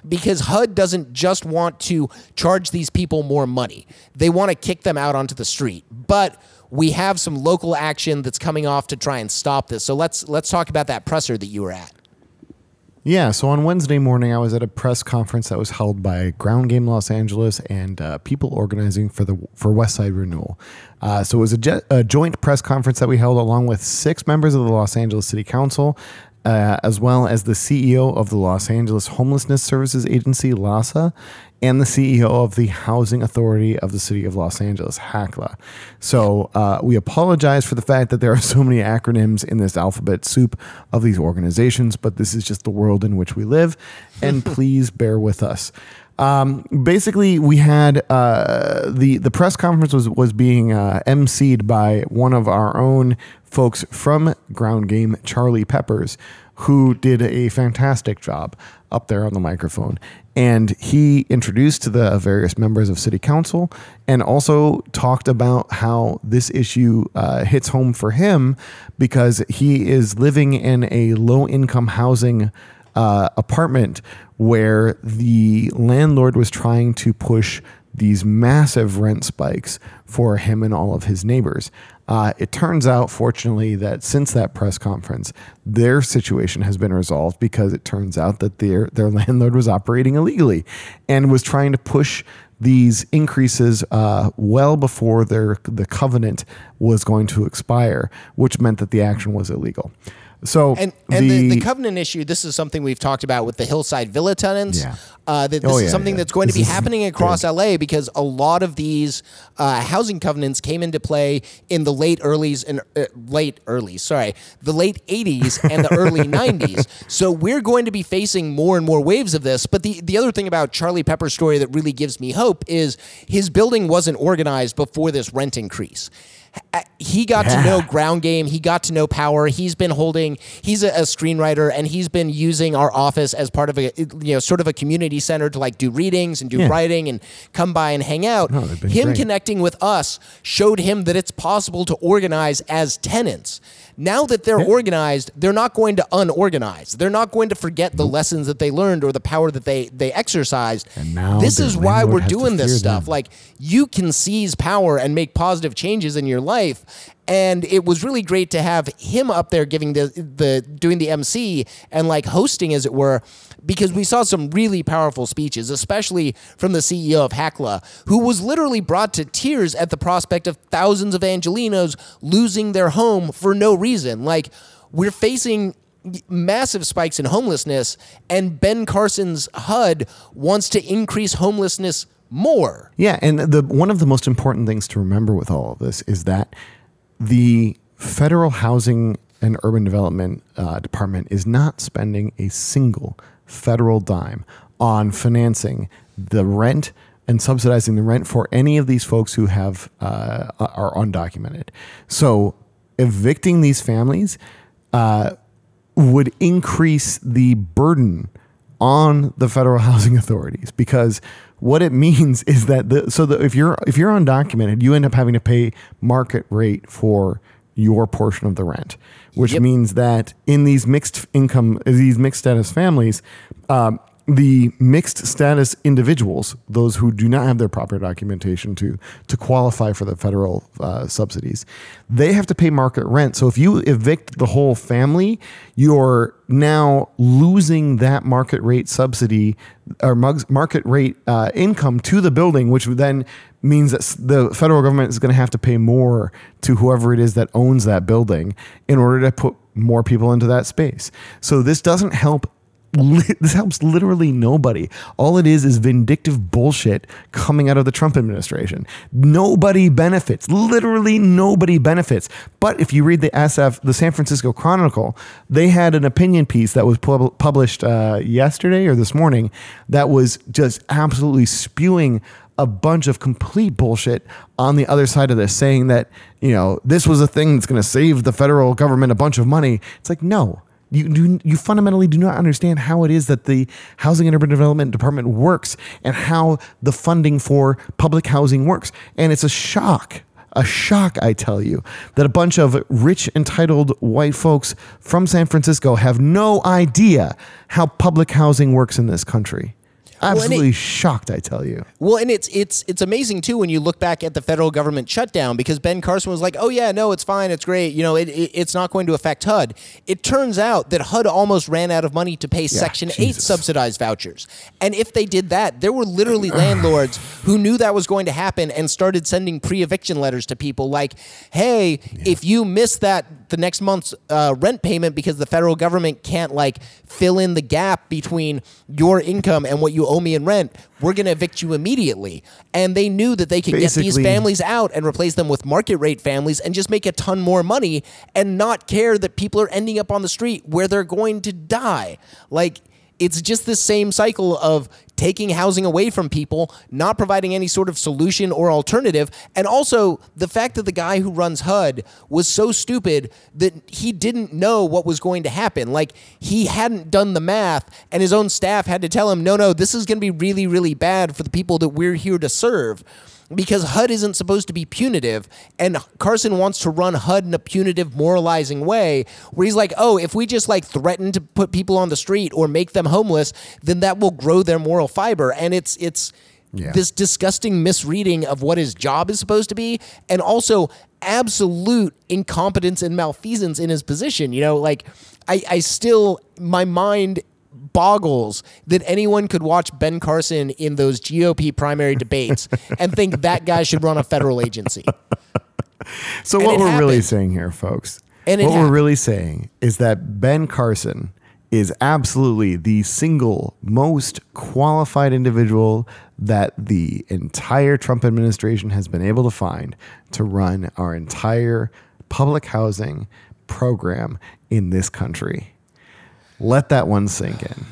because HUD doesn't just want to charge these people more money. They want to kick them out onto the street. But we have some local action that's coming off to try and stop this. So let's let's talk about that presser that you were at. Yeah, so on Wednesday morning, I was at a press conference that was held by Ground Game Los Angeles and uh, people organizing for the for West Side Renewal. Uh, so it was a, je- a joint press conference that we held along with six members of the Los Angeles City Council, uh, as well as the CEO of the Los Angeles Homelessness Services Agency (LAHSA) and the CEO of the Housing Authority of the City of Los Angeles (HACLA). So uh, we apologize for the fact that there are [laughs] so many acronyms in this alphabet soup of these organizations, but this is just the world in which we live, and [laughs] please bear with us. Um, basically, we had uh, the the press conference was was being uh, emceed by one of our own folks from Ground Game, Charlie Peppers, who did a fantastic job up there on the microphone. And he introduced the various members of City Council and also talked about how this issue uh, hits home for him because he is living in a low income housing uh, apartment where the landlord was trying to push these massive rent spikes for him and all of his neighbors. Uh, it turns out, fortunately, that since that press conference, their situation has been resolved because it turns out that their their [laughs] landlord was operating illegally and was trying to push these increases uh, well before their the covenant was going to expire, which meant that the action was illegal. So And and the, the, covenant issue, this is something we've talked about with the Hillside Villa tenants. Yeah. Uh, that this Oh, is something yeah. that's going This to be happening across big. LA because a lot of these uh, housing covenants came into play in the late earlys and uh, late early, sorry, the late 80s and the early [laughs] 90s. So we're going to be facing more and more waves of this. But the, the other thing about Charlie Pepper's story that really gives me hope is his building wasn't organized before this rent increase. He got to know ground game. He got to know power. He's been holding. He's a, a screenwriter, and he's been using our office as part of a you know sort of a community center to like do readings and do Yeah. writing and come by and hang out. No, him great. connecting with us showed him that it's possible to organize as tenants. Now that they're organized, they're not going to unorganize. They're not going to forget the lessons that they learned or the power that they they exercised. And now this is why we're doing this stuff. them. Like you can seize power and make positive changes in your life. And it was really great to have him up there giving the the doing the MC and like hosting as it were, because we saw some really powerful speeches, especially from the CEO of HACLA who was literally brought to tears at the prospect of thousands of Angelenos losing their home for no reason. Like we're facing massive spikes in homelessness, and Ben Carson's HUD wants to increase homelessness more. Yeah, and the one of the most important things to remember with all of this is that the federal housing and urban development uh, department is not spending a single federal dime on financing the rent and subsidizing the rent for any of these folks who have uh, are undocumented. So evicting these families uh, would increase the burden on the federal [laughs] housing authorities because what it [laughs] means is that the so the, if you're if you're undocumented, you end up having to pay market rate for your portion of the rent, which Yep. means that in these mixed income, these mixed status families, um, the mixed status individuals, those who do not have their proper documentation to to qualify for the federal uh, subsidies, they have to pay market rent. So if you evict the whole family, you're now losing that market rate subsidy or market rate uh, income to the building, which then means that the federal government is going to have to pay more to whoever it is that owns that building in order to put more people into that space. So this doesn't help. Li- This helps literally nobody. All it is is vindictive bullshit coming out of the Trump administration. Nobody benefits. Literally nobody benefits. But if you read the SF, the San Francisco Chronicle, they had an opinion piece that was pub- published uh, yesterday or this morning that was just absolutely spewing a bunch of complete bullshit on the other side of this, saying that you know this was a thing that's going to save the federal government a bunch of money. It's like no, you do you fundamentally do not understand how it is that the housing and urban development department works and how the funding for public housing works, and it's a shock. A shock, I tell you, that a bunch of rich, entitled white folks from San Francisco have no idea how public housing works in this country. And it- Absolutely shocked, I tell you. Well, and it's it's it's amazing too when you look back at the federal government shutdown because Ben Carson was like, "Oh yeah, no, it's fine, it's great. You know, it, it it's not going to affect HUD." It turns out that HUD almost ran out of money to pay Section Eight subsidized vouchers, and if they did that, there were literally landlords [clears throat] who knew that was going to happen and started sending pre-eviction letters to people like, "Hey, if you miss that the next month's uh, rent payment because the federal government can't like fill in the gap between your income and what you owe me in rent, we're going to evict you immediately." And they knew that they could get these families out and replace them with market rate families and just make a ton more money and not care that people are ending up on the street where they're going to die. Like it's just this same cycle of taking housing away from people, not providing any sort of solution or alternative. And also the fact that the guy who runs HUD was so stupid that he didn't know what was going to happen. Like he hadn't done the math and his own staff had to tell him, no, no, this is going to be really, really bad for the people that we're here to serve because HUD isn't supposed to be punitive, and Carson wants to run HUD in a punitive, moralizing way, where he's like, "Oh, if we just like threaten to put people on the street or make them homeless, then that will grow their moral fiber." And it's it's Yeah. this disgusting misreading of what his job is supposed to be, and also absolute incompetence and malfeasance in his position. You know, like I, I still my mind boggles that anyone could watch Ben Carson in those GOP primary debates [laughs] and think that guy should run a federal agency. So And what we're really saying here, folks, And what we're really saying is that Ben Carson is absolutely the single most qualified individual that the entire Trump administration has been able to find to run our entire public housing program in this country. Let that one sink in.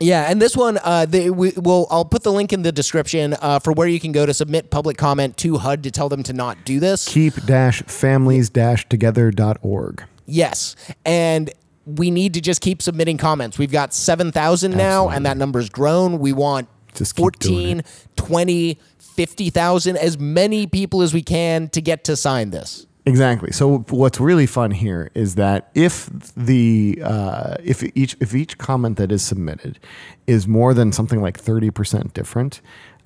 Yeah, and this one, uh, they, we, well, I'll put the link in the description uh, for where you can go to submit public comment to HUD to tell them to not do this. Keep dash families dash together.org. Yes, and we need to just keep submitting comments. We've got 7,000 now, and that number's grown. We want Just keep 14, 20, 50,000, as many people as we can to get to sign this. Exactly. So what's really fun here is that if the uh, if each if each comment that is submitted is more than something like thirty percent different,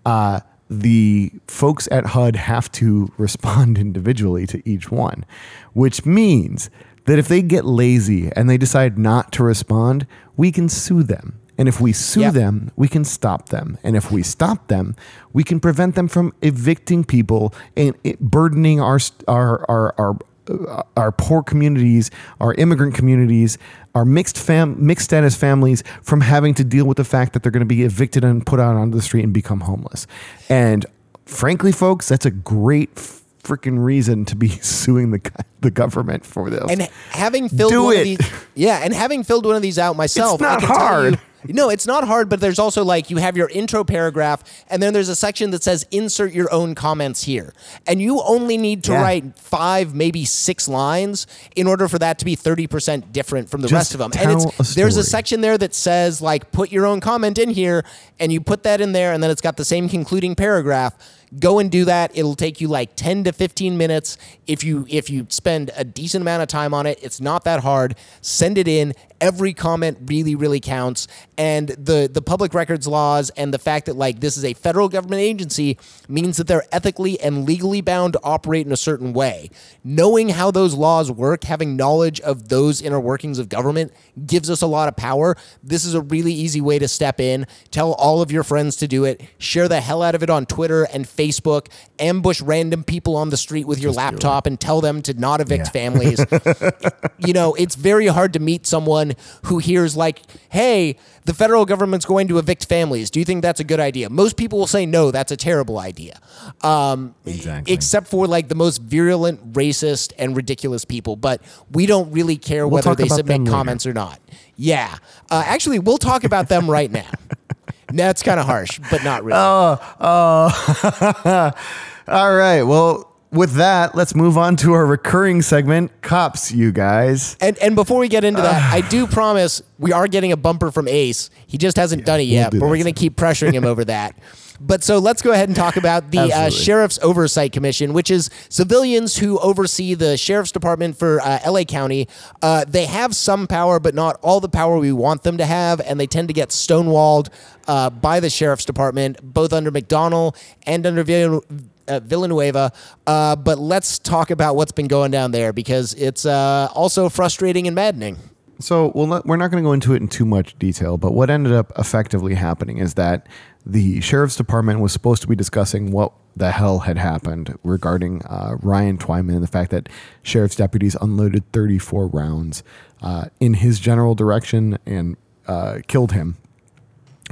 uh, the folks at HUD have to [laughs] respond individually to each one, which means that if they get lazy and they decide not to respond, we can sue them. And if we sue Yep. them, we can stop them. And if we stop them, we can prevent them from evicting people and it burdening our, our, our, our uh, our poor communities, our immigrant communities, our mixed fam mixed status families from having to deal with the fact that they're going to be evicted and put out onto the street and become homeless. And frankly, folks, that's a great freaking reason to be [laughs] suing the the government for this. And having filled Do one it. of these, yeah, and having filled one of these out myself, It's not I can tell hard. No, it's not hard, but there's also like you have your intro paragraph, and then there's a section that says insert your own comments here, and you only need to Yeah. write five, maybe six lines in order for that to be thirty percent different from the Just rest of them. and a it's there's a section there that says like put your own comment in here, and you put that in there, and then it's got the same concluding paragraph. Go and do that. It'll take you like 10 to 15 minutes if you if you spend a decent amount of time on it. It's not that hard. Send it in. Every comment really really counts and the the public records laws and the fact that like this is a federal government agency means that they're ethically and legally bound to operate in a certain way. Knowing how those laws work, having knowledge of those inner workings of government gives us a lot of power. This is a really easy way to step in. Tell all of your friends to do it. Share the hell out of it on Twitter and Facebook. Ambush random people on the street with your laptop and tell them to not evict Yeah. families. [laughs] you know, it's very hard to meet someone who hears like, "Hey, the federal government's going to evict families. Do you think that's a good idea?" Most people will say, "No, that's a terrible idea." Um, Exactly. Except for like the most virulent, racist, and ridiculous people, but we don't really care whether they submit later. comments or not. Yeah, uh, actually, we'll talk about them right now. [laughs] That's kind of harsh, but not really. [laughs] Oh, oh. [laughs] all right. Well, with that, let's move on to our recurring segment, cops. You guys. And and before we get into that, [sighs] I do promise we are getting a bumper from Ace. He just hasn't done it yet, do but we're going to keep pressuring him over [laughs] that. But so let's go ahead and talk about the uh, Sheriff's Oversight Commission, which is civilians who oversee the Sheriff's Department for uh, LA County. Uh, they have some power, but not all the power we want them to have, and they tend to get stonewalled uh, by the Sheriff's Department, both under McDonnell and under Vill- uh, Villanueva. Uh, but let's talk about what's been going down there because it's uh, also frustrating and maddening. So we'll not, we're not going to go into it in too much detail, but what ended up effectively happening is that the sheriff's department was supposed to be discussing what the hell had happened regarding uh, Ryan Twyman and the fact that sheriff's deputies unloaded 34 rounds uh, in his general direction and uh, killed him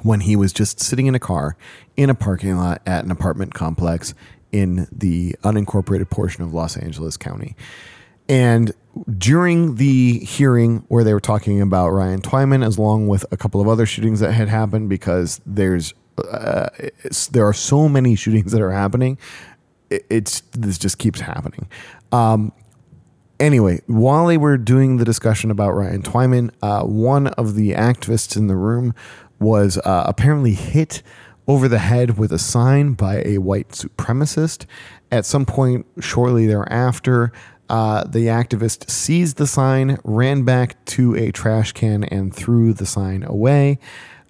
when he was just sitting in a car in a parking lot at an apartment complex in the unincorporated portion of Los Angeles County. And during the hearing where they were talking about Ryan Twyman, as along with a couple of other shootings that had happened, because there's uh, there are so many shootings that are happening, it, it's this just keeps happening. Um, anyway, while they were doing the discussion about Ryan Twyman, uh, one of the activists in the room was uh, apparently hit over the head with a sign by a white supremacist. At some point shortly thereafter, uh, the activist seized the sign, ran back to a trash can, and threw the sign away.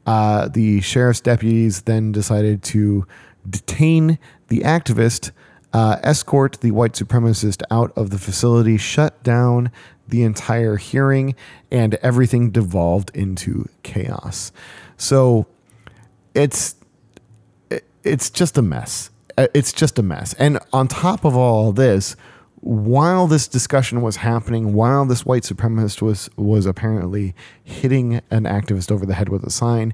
Uh, the sheriff's deputies then decided to detain the activist uh, escort the white supremacist out of the facility, shut down the entire hearing, and everything devolved into chaos. So it's it- it's just a mess. Uh, It's just a mess. And on top of all this, while this discussion was happening, while this white supremacist was was apparently hitting an activist over the head with a sign,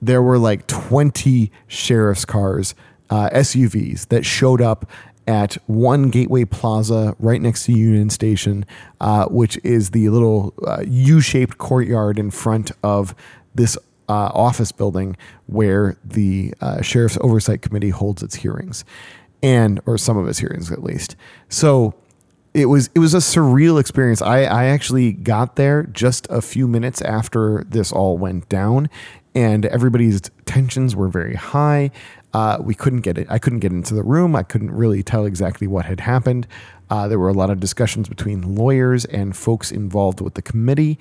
there were like 20 sheriff's cars, uh, SUVs that showed up at one Gateway Plaza right next to Union Station, uh, which is the little uh, U-shaped courtyard in front of this uh, office building where the uh, sheriff's oversight committee holds its hearings, and or some of its hearings at least. So it was it was a surreal experience. I I actually got there just a few minutes after this all went down, and everybody's tensions were very high. Uh, we couldn't get it. I couldn't get into the room. I couldn't really tell exactly what had happened. Uh, there were a lot of discussions between lawyers and folks involved with the committee.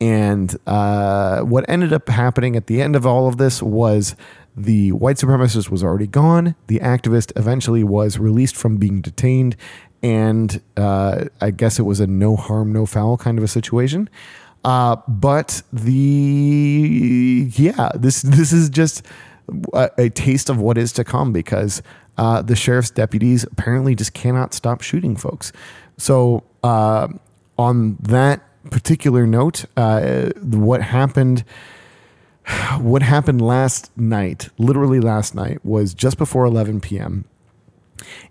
And uh, what ended up happening at the end of all of this was the white supremacist was already gone. The activist eventually was released from being detained. And uh, I guess it was a no harm, no foul kind of a situation. Uh, but the yeah, this this is just a, a taste of what is to come because uh, the sheriff's deputies apparently just cannot stop shooting folks. So Uh, on that particular note, uh, what happened? What happened last night, literally last night, was just before 11 p.m.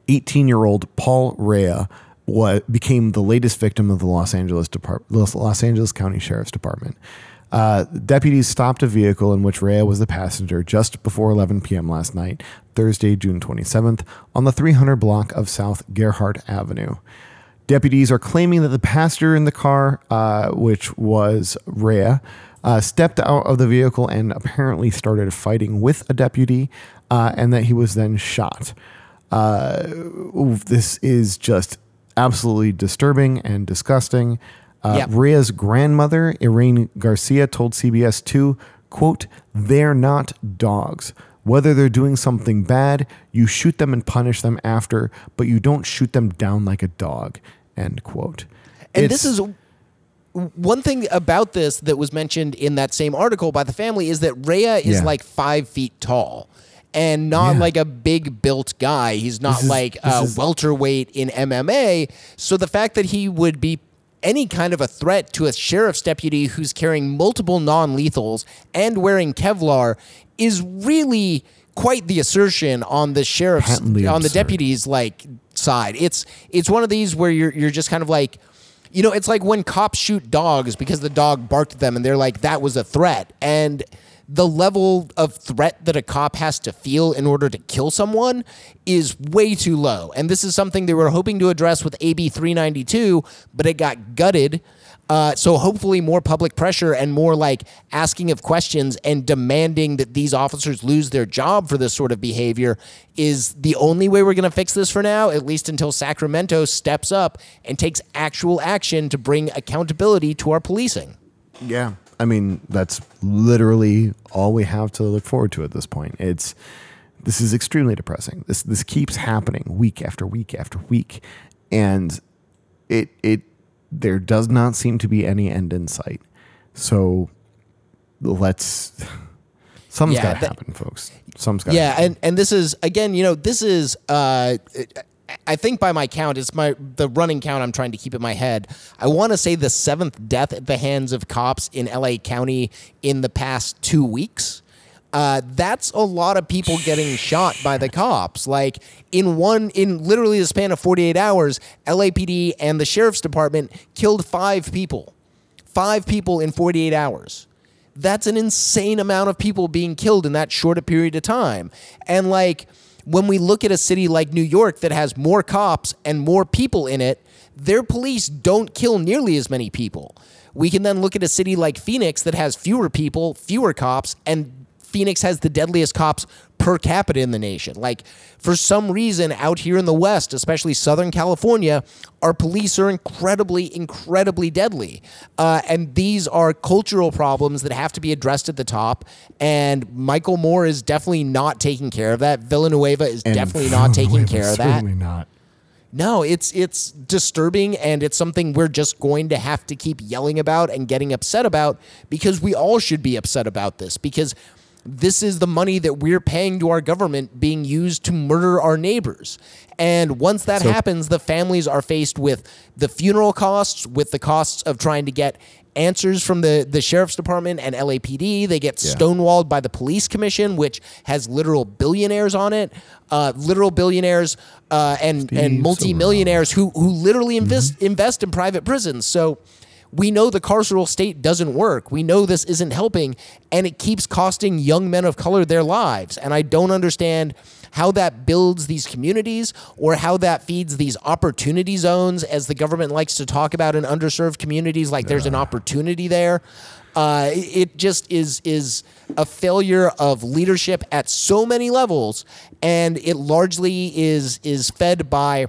18 year old Paul Rea became the latest victim of the Los Angeles Depart- Los Angeles County Sheriff's Department. Uh, deputies stopped a vehicle in which Rea was the passenger just before 11 p.m. last night, Thursday, June 27th, on the 300 block of South Gerhardt Avenue. Deputies are claiming that the passenger in the car, uh, which was Rea, uh, stepped out of the vehicle and apparently started fighting with a deputy, uh, and that he was then shot. Uh, this is just absolutely disturbing and disgusting. Uh, Yep. Rea's grandmother, Irene Garcia, told CBS 2, quote, they're not dogs. Whether they're doing something bad, you shoot them and punish them after, but you don't shoot them down like a dog, end quote. And It's- this is one thing about this that was mentioned in that same article by the family is that Rea is Yeah. like five feet tall and not Yeah. like a big built guy. He's not is- like a is- welterweight in MMA. So the fact that he would be any kind of a threat to a sheriff's deputy who's carrying multiple non lethals and wearing Kevlar is really quite the assertion on the sheriff's Patently on the absurd. deputy's like side. It's it's one of these where you're you're just kind of like you know, it's like when cops shoot dogs because the dog barked at them and they're like, that was a threat. And the level of threat that a cop has to feel in order to kill someone is way too low. And this is something they were hoping to address with AB 392, but it got gutted. Uh, so hopefully more public pressure and more like asking of questions and demanding that these officers lose their job for this sort of behavior is the only way we're going to fix this for now, at least until Sacramento steps up and takes actual action to bring accountability to our policing. Yeah. I mean, that's literally all we have to look forward to at this point. It's this is extremely depressing. This this keeps happening week after week after week. And it it there does not seem to be any end in sight. So let's something's Yeah, gotta happen, folks. Something's gotta Yeah, happen. and and this is again, you know, this is uh I think by my count, it's my the running count I'm trying to keep in my head. I want to say the seventh death at the hands of cops in LA County in the past two weeks. Uh, that's a lot of people getting shot by the cops. Like in one, in literally the span of 48 hours, LAPD and the sheriff's department killed five people. Five people in 48 hours that's an insane amount of people being killed in that short a period of time. And like when we look at a city like New York that has more cops and more people in it, their police don't kill nearly as many people. We can then look at a city like Phoenix that has fewer people, fewer cops, and Phoenix has the deadliest cops per capita in the nation. Like, for some reason, out here in the West, especially Southern California, our police are incredibly, incredibly deadly. Uh, and these are cultural problems that have to be addressed at the top. And Michel Moore is definitely not taking care of that. Villanueva is And definitely not [laughs] taking care of that. Certainly not. No, it's it's disturbing and it's something we're just going to have to keep yelling about and getting upset about because we all should be upset about this because this is the money that we're paying to our government being used to murder our neighbors. And once that So- happens, the families are faced with the funeral costs, with the costs of trying to get answers from the, the sheriff's department and LAPD. They get Yeah. stonewalled by the police commission, which has literal billionaires on it, uh, literal billionaires uh, and and Steve multimillionaires who who literally invest invest in private prisons. So we know the carceral state doesn't work. We know this isn't helping, and it keeps costing young men of color their lives. And I don't understand how that builds these communities or how that feeds these opportunity zones, as the government likes to talk about in underserved communities. Like there's an opportunity there. Uh, it it just is is a failure of leadership at so many levels, and it largely is is fed by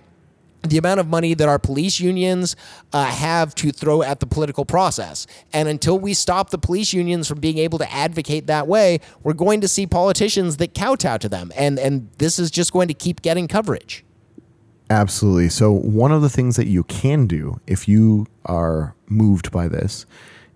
the amount of money that our police unions uh, have to throw at the political process. And until we stop the police unions from being able to advocate that way, we're going to see politicians that kowtow to them. And, and this is just going to keep getting coverage. Absolutely. So, one of the things that you can do if you are moved by this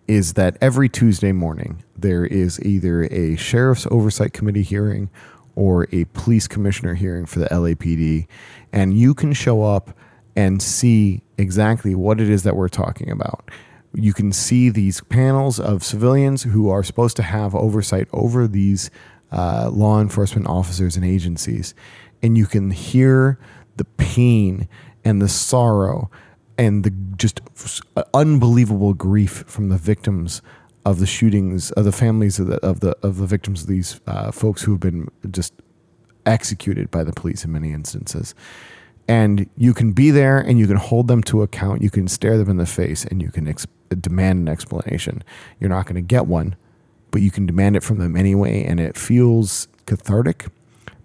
is that every Tuesday morning there is either a sheriff's oversight committee hearing or a police commissioner hearing for the LAPD, and you can show up and see exactly what it is that we're talking about. You can see these panels of civilians who are supposed to have oversight over these uh, law enforcement officers and agencies, and you can hear the pain and the sorrow and the just unbelievable grief from the victims of the shootings, of the families of the of the of the victims of these uh, folks who have been just executed by the police in many instances. And you can be there and you can hold them to account. You can stare them in the face and you can ex- demand an explanation. You're not going to get one, but you can demand it from them anyway. And it feels cathartic,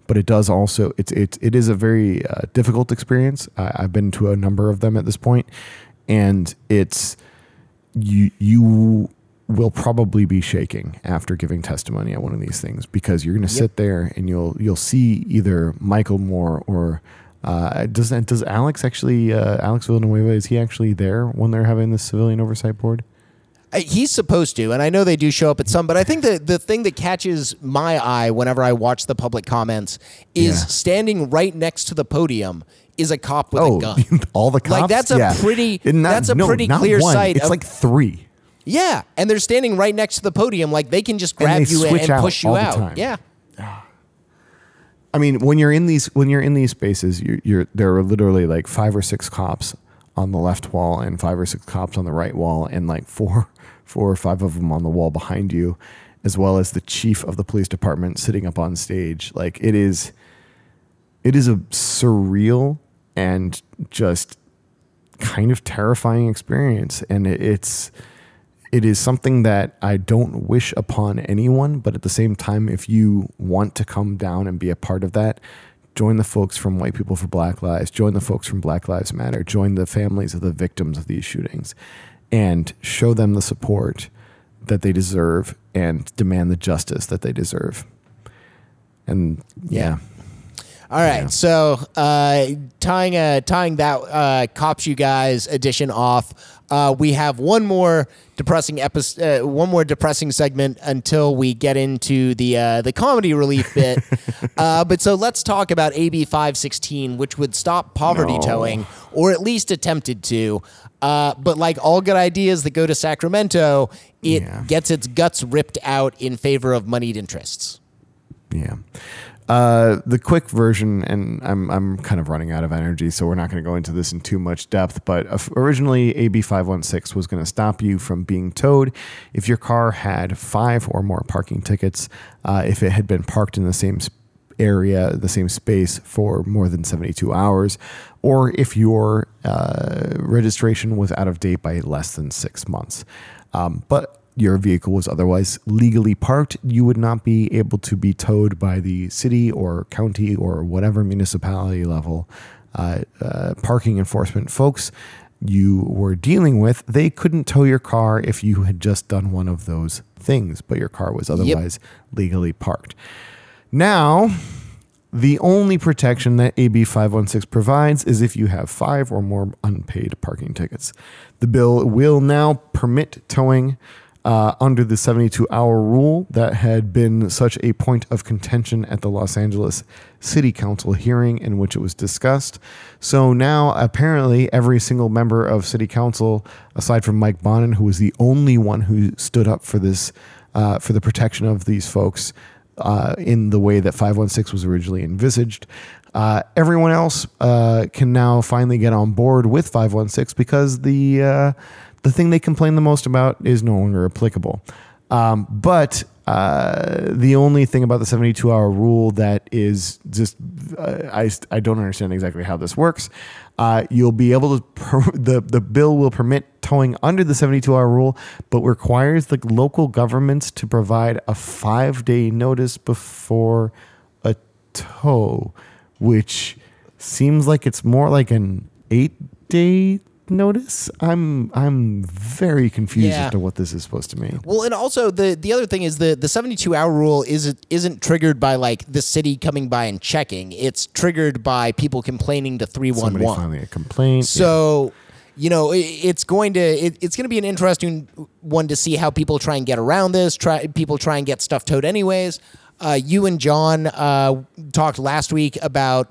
but it does also, it's, it's, it is a very uh, difficult experience. I, I've been to a number of them at this point, and it's, you, you will probably be shaking after giving testimony at one of these things because you're going to sit there and you'll you'll see either Michel Moore or uh, does does Alex actually uh, Alex Villanueva is he actually there when they're having the civilian oversight board? He's supposed to, and I know they do show up at some, but I think the, the thing that catches my eye whenever I watch the public comments is Yeah. standing right next to the podium is a cop with Oh, a gun. [laughs] all the cops. Like, that's a Yeah. pretty- And that's a pretty clear one. sight It's of- like three. Yeah, and they're standing right next to the podium, like they can just grab you and, switch and out push you out. Yeah, ah. I mean, when you're in these when you're in these spaces, you're, you're there are literally like five or six cops on the left wall and five or six cops on the right wall, and like four [laughs] four or five of them on the wall behind you, as well as the chief of the police department sitting up on stage. Like it is, it is a surreal and just kind of terrifying experience, and it, it's it is something that I don't wish upon anyone, but at the same time, if you want to come down and be a part of that, join the folks from White People for Black Lives, join the folks from Black Lives Matter, join the families of the victims of these shootings, and show them the support that they deserve and demand the justice that they deserve. And yeah, All right, Yeah. so uh, tying uh, tying that uh, cops you guys edition off, uh, we have one more depressing episode, uh, one more depressing segment until we get into the uh, the comedy relief bit. [laughs] uh, but so let's talk about AB five sixteen, which would stop poverty No. towing, or at least attempted to. Uh, but like all good ideas that go to Sacramento, it Yeah. gets its guts ripped out in favor of moneyed interests. Yeah. Uh, the quick version, and I'm I'm kind of running out of energy, so we're not going to go into this in too much depth. But originally, AB 516 was going to stop you from being towed if your car had five or more parking tickets, uh, if it had been parked in the same area, the same space for more than 72 hours, or if your uh, registration was out of date by less than six months. Um, but your vehicle was otherwise legally parked, you would not be able to be towed by the city or county or whatever municipality level uh, uh, parking enforcement folks you were dealing with. They couldn't tow your car if you had just done one of those things, but your car was otherwise legally parked. Now, the only protection that AB 516 provides is if you have five or more unpaid parking tickets. The bill will now permit towing uh, under the 72 hour rule that had been such a point of contention at the Los Angeles City Council hearing in which it was discussed. So now, apparently, every single member of City Council, aside from Mike Bonin, who was the only one who stood up for this, uh, for the protection of these folks, uh, in the way that 516 was originally envisaged. Uh, everyone else uh, can now finally get on board with 516 because the uh, the thing they complain the most about is no longer applicable. Um, but uh, the only thing about the 72 hour rule that is just, uh, I, I don't understand exactly how this works. Uh, you'll be able to, per, [laughs] the, the bill will permit towing under the 72 hour rule, but requires the local governments to provide a five day notice before a tow, which seems like it's more like an eight day notice. I'm I'm very confused Yeah. as to what this is supposed to mean. Well, and also the the other thing is the the 72 hour rule isn't isn't triggered by like the city coming by and checking. It's triggered by people complaining to Somebody 311. filing a complaint. So, you know, it's going to it's going to be an interesting one to see how people try and get around this. Try people try and get stuff towed anyways. uh, you and John uh, talked last week about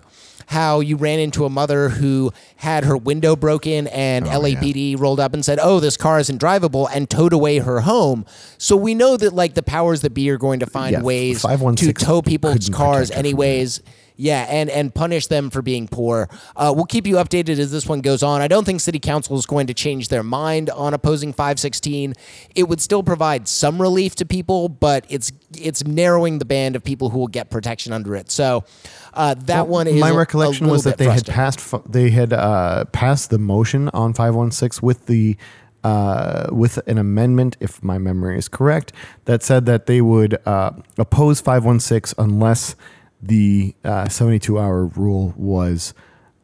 how you ran into a mother who had her window broken and Oh, LAPD rolled up and said, "Oh, this car isn't drivable," and towed away her home. So we know that like the powers that be are going to find Yeah, ways to tow people's cars protect her from anyways. Yeah, and and punish them for being poor. Uh, we'll keep you updated as this one goes on. I don't think City Council is going to change their mind on opposing 516. It would still provide some relief to people, but it's it's narrowing the band of people who will get protection under it. So uh, that one is my recollection was that they had passed they had uh, passed the motion on 516 with the uh, with an amendment if my memory is correct that said that they would uh, oppose 516 unless the uh, 72 hour rule was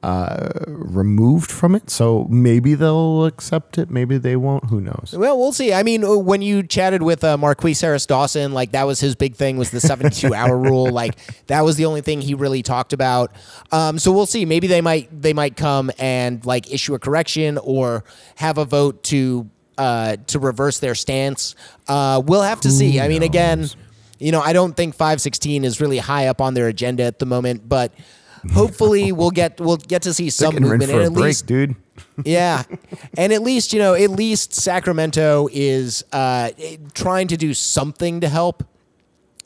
uh, removed from it so maybe they'll accept it maybe they won't who knows Well, we'll see. I mean, uh, when you chatted with uh, Marqueece Harris Dawson, like that was his big thing was the 72 hour [laughs] rule. Like that was the only thing he really talked about. Um, so we'll see. Maybe they might they might come and like issue a correction or have a vote to uh, to reverse their stance. Uh, we'll have to see. I mean, again, you know, I don't think 516 is really high up on their agenda at the moment, but hopefully we'll get we'll get to see some Getting ready movement for and a at break least dude yeah, and at least you know, at least Sacramento is uh, trying to do something to help.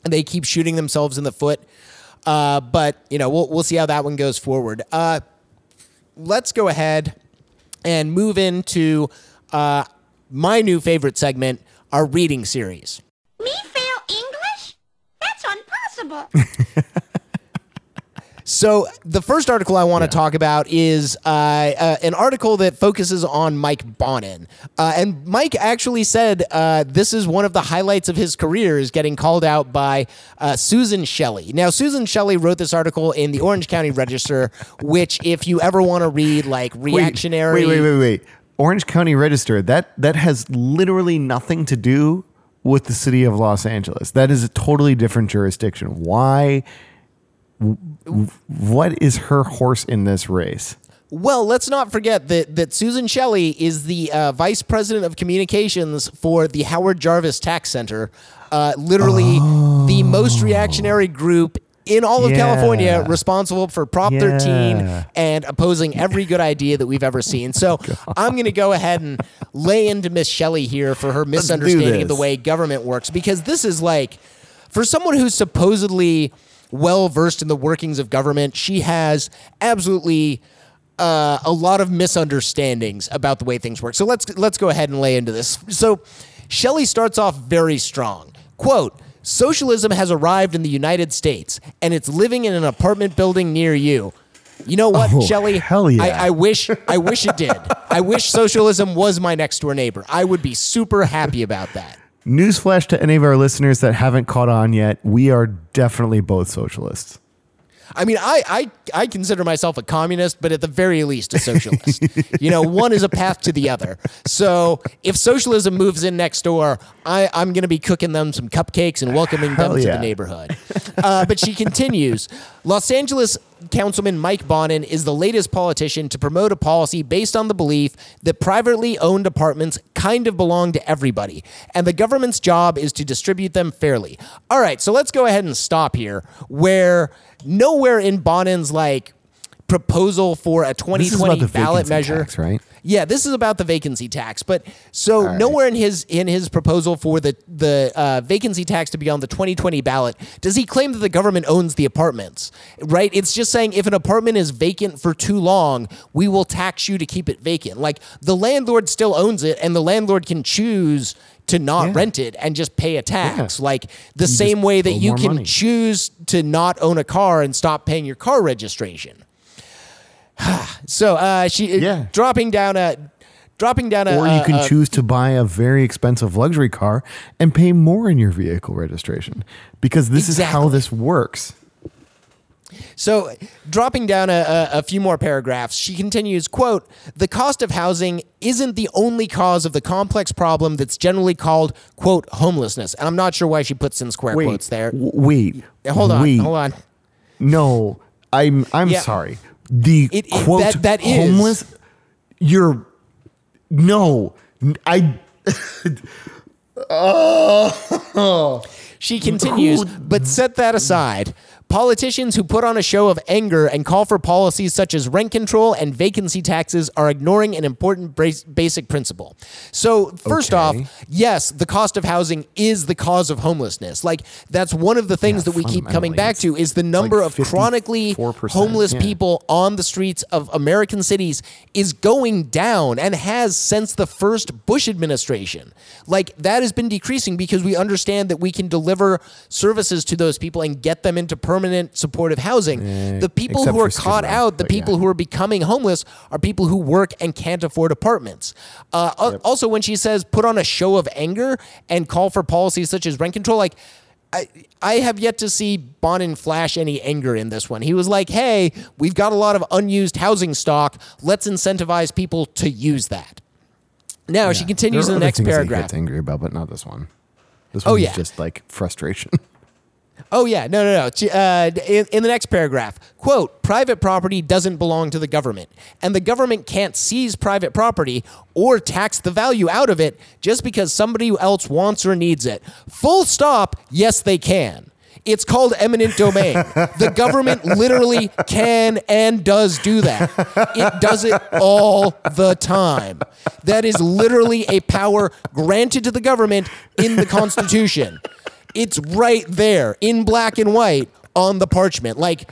They keep shooting themselves in the foot, uh, but you know, we'll we'll see how that one goes forward. Uh, let's go ahead and move into uh, my new favorite segment, our reading series. Me fail English? That's impossible. [laughs] So the first article I want to talk about is uh, uh, an article that focuses on Mike Bonin, uh, and Mike actually said uh, this is one of the highlights of his career is getting called out by uh, Susan Shelley. Now Susan Shelley wrote this article in the Orange County Register, which if you ever want to read like Wait, reactionary, Wait, wait, wait, wait. Orange County Register. That that has literally nothing to do with the city of Los Angeles. That is a totally different jurisdiction. Why? What is her horse in this race? Well, let's not forget that that Susan Shelley is the uh, vice president of communications for the Howard Jarvis Tax Center, uh, literally the most reactionary group in all of Yeah. California, responsible for Prop 13 and opposing every good idea that we've ever seen. So [laughs] I'm going to go ahead and lay into Miss Shelley here for her misunderstanding of the way government works, because this is like, for someone who's supposedly well versed in the workings of government, she has absolutely uh, a lot of misunderstandings about the way things work. So let's let's go ahead and lay into this. So Shelley starts off very strong. Quote. Socialism has arrived in the United States, and it's living in an apartment building near you. You know what, Oh, Shelley? hell yeah. I, I wish I wish it did. I wish socialism was my next door neighbor. I would be super happy about that. Newsflash to any of our listeners that haven't caught on yet: we are definitely both socialists. I mean, I, I I consider myself a communist, but at the very least a socialist. you know, one is a path to the other. So if socialism moves in next door, I, I'm going to be cooking them some cupcakes and welcoming them Hell to the neighborhood. Uh, but she continues Los Angeles Councilman Mike Bonin is the latest politician to promote a policy based on the belief that privately owned apartments kind of belong to everybody, and the government's job is to distribute them fairly. All right, so let's go ahead and stop here, where nowhere in Bonin's like proposal for a 2020 This is about the ballot measure tax, right? Yeah, this is about the vacancy tax, but so nowhere in his in his proposal for the the uh, vacancy tax to be on the 2020 ballot does he claim that the government owns the apartments. Right? It's just saying if an apartment is vacant for too long, we will tax you to keep it vacant. Like the landlord still owns it, and the landlord can choose to not Yeah. rent it and just pay a tax. Yeah. Like the just same way that you can money. choose to not own a car and stop paying your car registration. [sighs] So uh, she uh, Yeah. dropping down a dropping down a Or you uh, can a- choose to buy a very expensive luxury car and pay more in your vehicle registration because this is how this works. So, dropping down a, a, a few more paragraphs, she continues, quote, the cost of housing isn't the only cause of the complex problem that's generally called, quote, homelessness. And I'm not sure why she puts in square quotes there. w- Wait. Hold on, Wait. hold on. No, I'm I'm Yeah. sorry. The It- it- quote that- that is- homeless. You're no. I. [laughs] Oh. She continues, but set that aside. Politicians who put on a show of anger and call for policies such as rent control and vacancy taxes are ignoring an important basic principle. So, first Okay. off, yes, the cost of housing is the cause of homelessness. Like that's one of the things Yeah, that we keep coming back to is the number like of chronically homeless yeah. people on the streets of American cities is going down and has since the first Bush administration. Like that has been decreasing because we understand that we can deliver services to those people and get them into permanent supportive housing. the people who are caught Row, out, the people yeah. who are becoming homeless are people who work and can't afford apartments. Uh, al- Also, when she says put on a show of anger and call for policies such as rent control, like I, I have yet to see Bonin flash any anger in this one. He was like, hey, we've got a lot of unused housing stock. Let's incentivize people to use that. Now, she continues in the next things that he paragraph. angry about, but not this one. This Oh, one yeah. is just like frustration. Oh yeah, no, no, no. Uh, in, in the next paragraph, quote: "Private property doesn't belong to the government, and the government can't seize private property or tax the value out of it just because somebody else wants or needs it." Full stop. Yes, they can. It's called eminent domain. the government literally can and does do that. It does it all the time. That is literally a power granted to the government in the Constitution. It's right there in black and white on the parchment. Like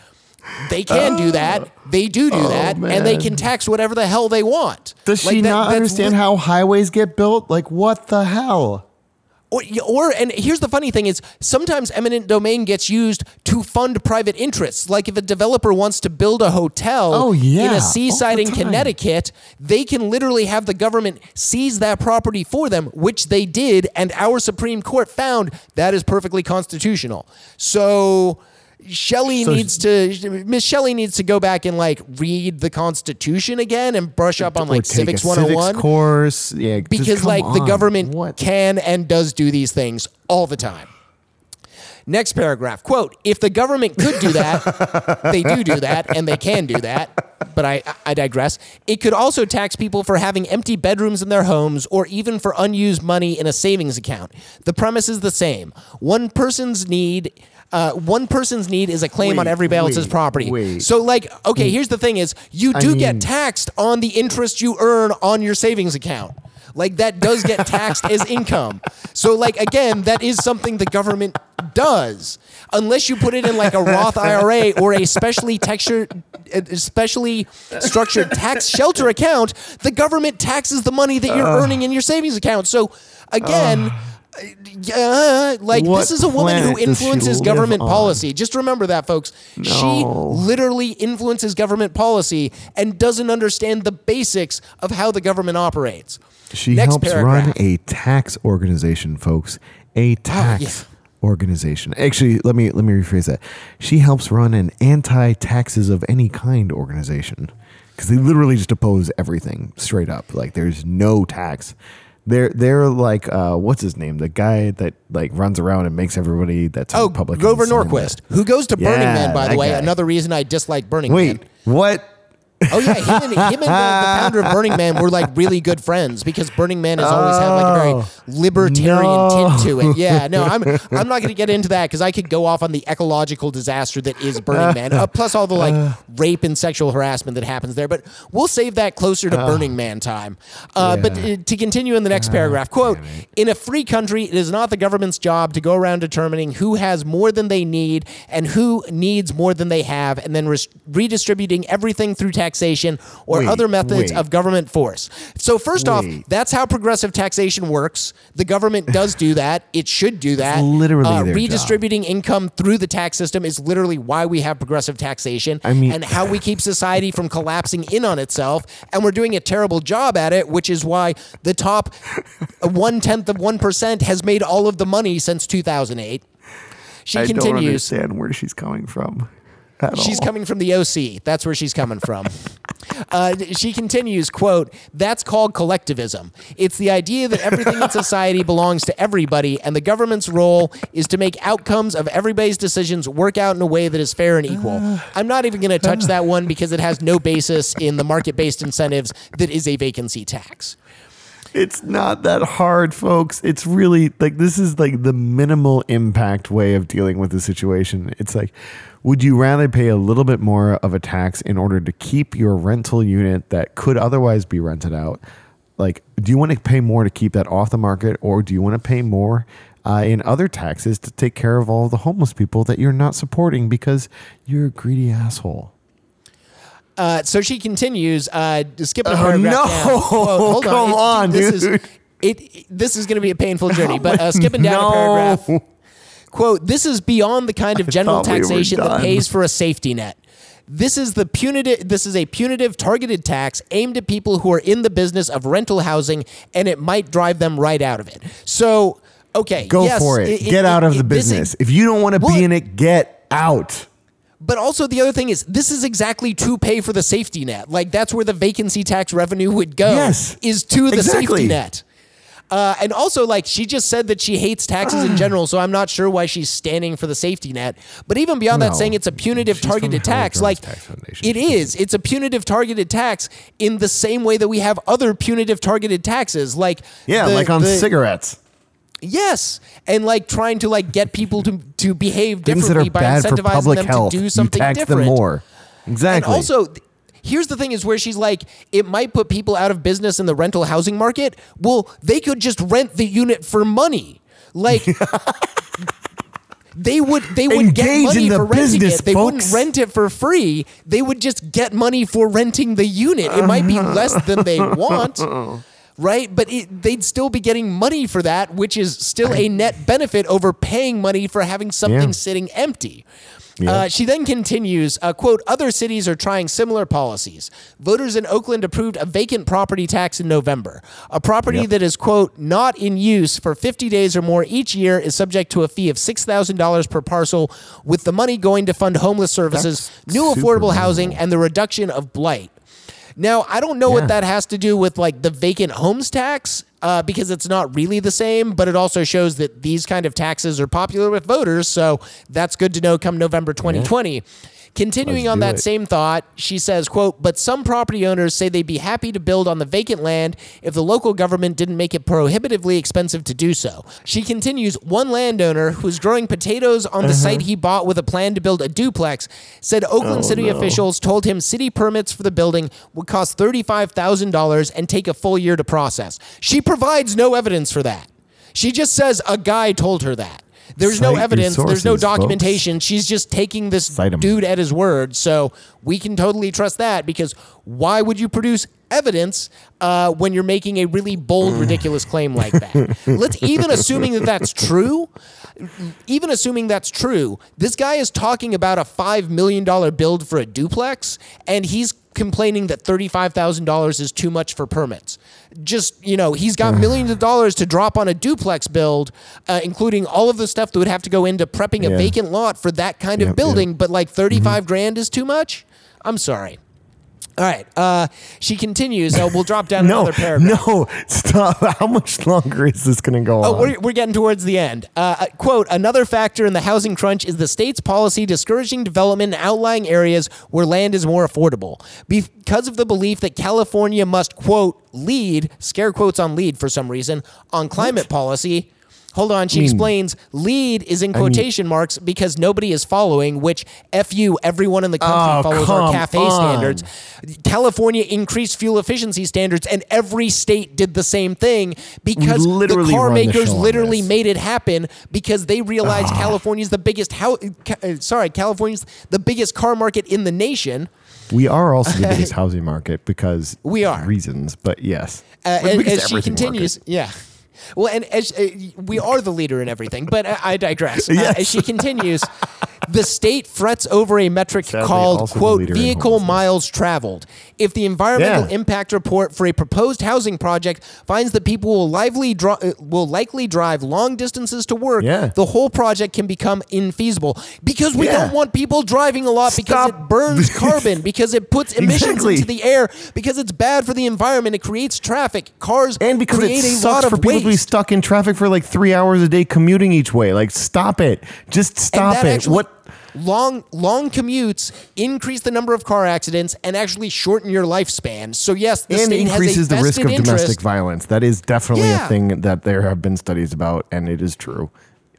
they can do that. Oh. They do do oh, that, and they can tax whatever the hell they want. Does Like she that- not understand li- how highways get built? Like, what the hell? Or, or and here's the funny thing is sometimes eminent domain gets used to fund private interests. Like if a developer wants to build a hotel Oh, yeah, in a seaside in. Connecticut, they can literally have the government seize that property for them, which they did, and our Supreme Court found that is perfectly constitutional. So Shelley So- needs to Miss Shelley needs to go back and like read the Constitution again and brush up on like civics 101 civics oh course. Yeah, because like the government What? can and does do these things all the time. Next paragraph quote If the government could do that, [laughs] they do do that, and they can do that. But I, I digress. It could also tax people for having empty bedrooms in their homes or even for unused money in a savings account. The premise is the same. One person's need. Uh, one person's need is a claim on Wait, everybody else's wait, property. wait. So, like, okay, here's the thing: is you I do mean- get taxed on the interest you earn on your savings account. Like that does get taxed as [laughs] income. So like again, that is something the government does. Unless you put it in like a Roth IRA or a specially textured especially structured tax [laughs] shelter account, the government taxes the money that you're earning in your savings account. So again, yeah, like What this is a woman who planet does she influences government policy. Just remember that, folks. She literally influences government policy and doesn't understand the basics of how the government operates. She Next helps paragraph. run a tax organization, folks. A oh, tax yeah. organization. Actually, let me let me rephrase that. She helps run an anti-taxes of any kind organization because they literally just oppose everything straight up. Like there's no tax. They're they're like uh, what's his name? The guy that like runs around and makes everybody that's Oh, Republican Grover Norquist, who goes to Burning Yeah, Man, by the way. guy. Another reason I dislike Burning Wait, Man. what? Oh yeah, him and, him and the, the founder of Burning Man were like really good friends because Burning Man has always had like a very Oh, libertarian no. tint to it. Yeah, no, I'm [laughs] I'm not going to get into that because I could go off on the ecological disaster that is Burning Man, uh, plus all the like rape and sexual harassment that happens there. But we'll save that closer to Burning Man time. Uh, But uh, to continue in the next paragraph, quote: In a free country, it is not the government's job to go around determining who has more than they need and who needs more than they have, and then res- redistributing everything through taxation or Wait, other methods wait. of government force. So first off, that's how progressive taxation works. The government does do that. It should do that. literally Uh, their job. redistributing income through the tax system is literally why we have progressive taxation I mean- and how we keep society from collapsing in on itself. And we're doing a terrible job at it, which is why the top [laughs] one tenth of one percent has made all of the money since 2008. She continues. I don't understand where she's coming from. At She's all. coming from the OC. That's where she's coming from. [laughs] Uh, she continues, quote, that's called collectivism. It's the idea that everything in [laughs] society belongs to everybody, and the government's role is to make outcomes of everybody's decisions work out in a way that is fair and equal. [sighs] I'm not even going to touch that one because it has no basis in the market based incentives that is a vacancy tax. It's not that hard, folks. It's really like this is like the minimal impact way of dealing with the situation. It's like, would you rather pay a little bit more of a tax in order to keep your rental unit that could otherwise be rented out? Like, do you want to pay more to keep that off the market, or do you want to pay more uh, in other taxes to take care of all the homeless people that you're not supporting because you're a greedy asshole? Uh, so she continues, uh, skipping a Oh, paragraph no! down. Quote, hold [laughs] Come on, this dude. Is, it, this is going to be a painful journey, but uh, [laughs] skipping down No. a paragraph. Quote, this is beyond the kind of general thought we taxation that pays for a safety net. This is the punitive this is a punitive targeted tax aimed at people who are in the business of rental housing and it might drive them right out of it. So, okay, Go yes, for it. Get out of the this is- business. if you don't want to Well- be in it, get out. But also the other thing is this is exactly to pay for the safety net. Like that's where the vacancy tax revenue would go. Yes. Is to the Exactly. safety net. Uh, and also, like she just said that she hates taxes in [sighs] general, so I'm not sure why she's standing for the safety net. But even beyond that, saying it's a punitive targeted tax, like Tax it is. It's a punitive targeted tax in the same way that we have other punitive targeted taxes, like Yeah, the- like on the- cigarettes. Yes, and like trying to like get people to to behave differently by incentivizing them health. to do something tax different. them more. Exactly. And also, here's the thing: is where she's like, it might put people out of business in the rental housing market. Well, they could just rent the unit for money, like. [laughs] They would they would get money in the for renting business, it. They wouldn't rent it for free. They would just get money for renting the unit. It might be uh-huh. less than they [laughs] want, right? But it, they'd still be getting money for that, which is still a [laughs] net benefit over paying money for having something Yeah. sitting empty. Yeah. Uh, she then continues, uh, quote, other cities are trying similar policies. Voters in Oakland approved a vacant property tax in November. A property Yep. that is, quote, not in use for 50 days or more each year is subject to a fee of $6,000 per parcel, with the money going to fund homeless services, That's new affordable housing, and the reduction of blight. Now, I don't know Yeah. what that has to do with like the vacant homes tax uh, because it's not really the same, but it also shows that these kind of taxes are popular with voters. So that's good to know come November 2020. Continuing Let's on that it. same thought, she says, quote, but some property owners say they'd be happy to build on the vacant land if the local government didn't make it prohibitively expensive to do so. She continues, one landowner who's growing potatoes on Uh-huh. the site he bought with a plan to build a duplex said Oakland Oh, City no. officials told him city permits for the building would cost $35,000 and take a full year to process. She provides no evidence for that. She just says a guy told her that. There's no Cite your evidence. There's no sources, folks. documentation. She's just taking this dude at his word. So we can totally trust that because why would you produce evidence uh, when you're making a really bold, ridiculous claim like that? Let's even assuming that that's true. Even assuming that's true, this guy is talking about a five million dollar build for a duplex, and he's complaining that thirty-five thousand dollars is too much for permits. Just you know, he's got millions of dollars to drop on a duplex build, uh, including all of the stuff that would have to go into prepping a vacant lot for that kind Yep, of yep. building. But like 35 grand is too much. I'm sorry. All right. Uh, she continues. We'll drop down [laughs] no, another paragraph. no, stop. [laughs] How much longer is this going to go Oh, on? we're, we're getting towards the end. Uh, uh, quote, another factor in the housing crunch is the state's policy discouraging development in outlying areas where land is more affordable. Because of the belief that California must, quote, lead, scare quotes on lead for some reason, on climate policy. Hold on, she mean- explains lead is in quotation marks because nobody is following, which F you, everyone in the country Oh, follows our cafe on. standards. California increased fuel efficiency standards, and every state did the same thing because the car run the makers literally made it happen because they realized California's the biggest how sorry California's the biggest car market in the nation. we are also the [laughs] biggest housing market because We are. reasons, but yes. Uh, We're and, as she continues, yeah. Well, and as uh, we are the leader in everything, but I, I digress. Uh, Yes. as she continues, [laughs] the state frets over a metric Sadly, called "quote vehicle miles traveled." If the environmental Yeah. impact report for a proposed housing project finds that people will lively uh, will likely drive long distances to work, Yeah. the whole project can become infeasible because we Yeah. don't want people driving a lot because it burns [laughs] carbon, because it puts emissions Exactly. into the air, because it's bad for the environment. It creates traffic. Cars And because create it sucks for people waste. to be stuck in traffic for like three hours a day commuting each way. Like, stop it. Just stop it. actually- what? Long long commutes increase the number of car accidents and actually shorten your lifespan. So yes, the and state increases has a the risk of interest. domestic violence. That is definitely Yeah. a thing that there have been studies about, and it is true.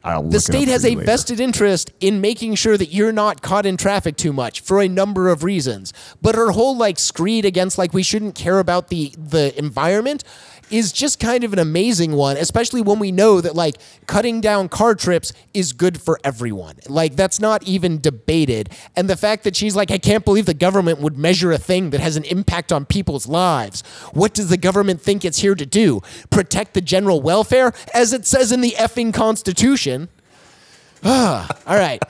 I'll The state has a later. vested interest in making sure that you're not caught in traffic too much for a number of reasons. But her whole like screed against like we shouldn't care about the the environment is just kind of an amazing one, especially when we know that like cutting down car trips is good for everyone. Like that's not even debated. And the fact that she's like, I can't believe the government would measure a thing that has an impact on people's lives. What does the government think it's here to do? Protect the general welfare, as it says in the effing Constitution. Ah, all right.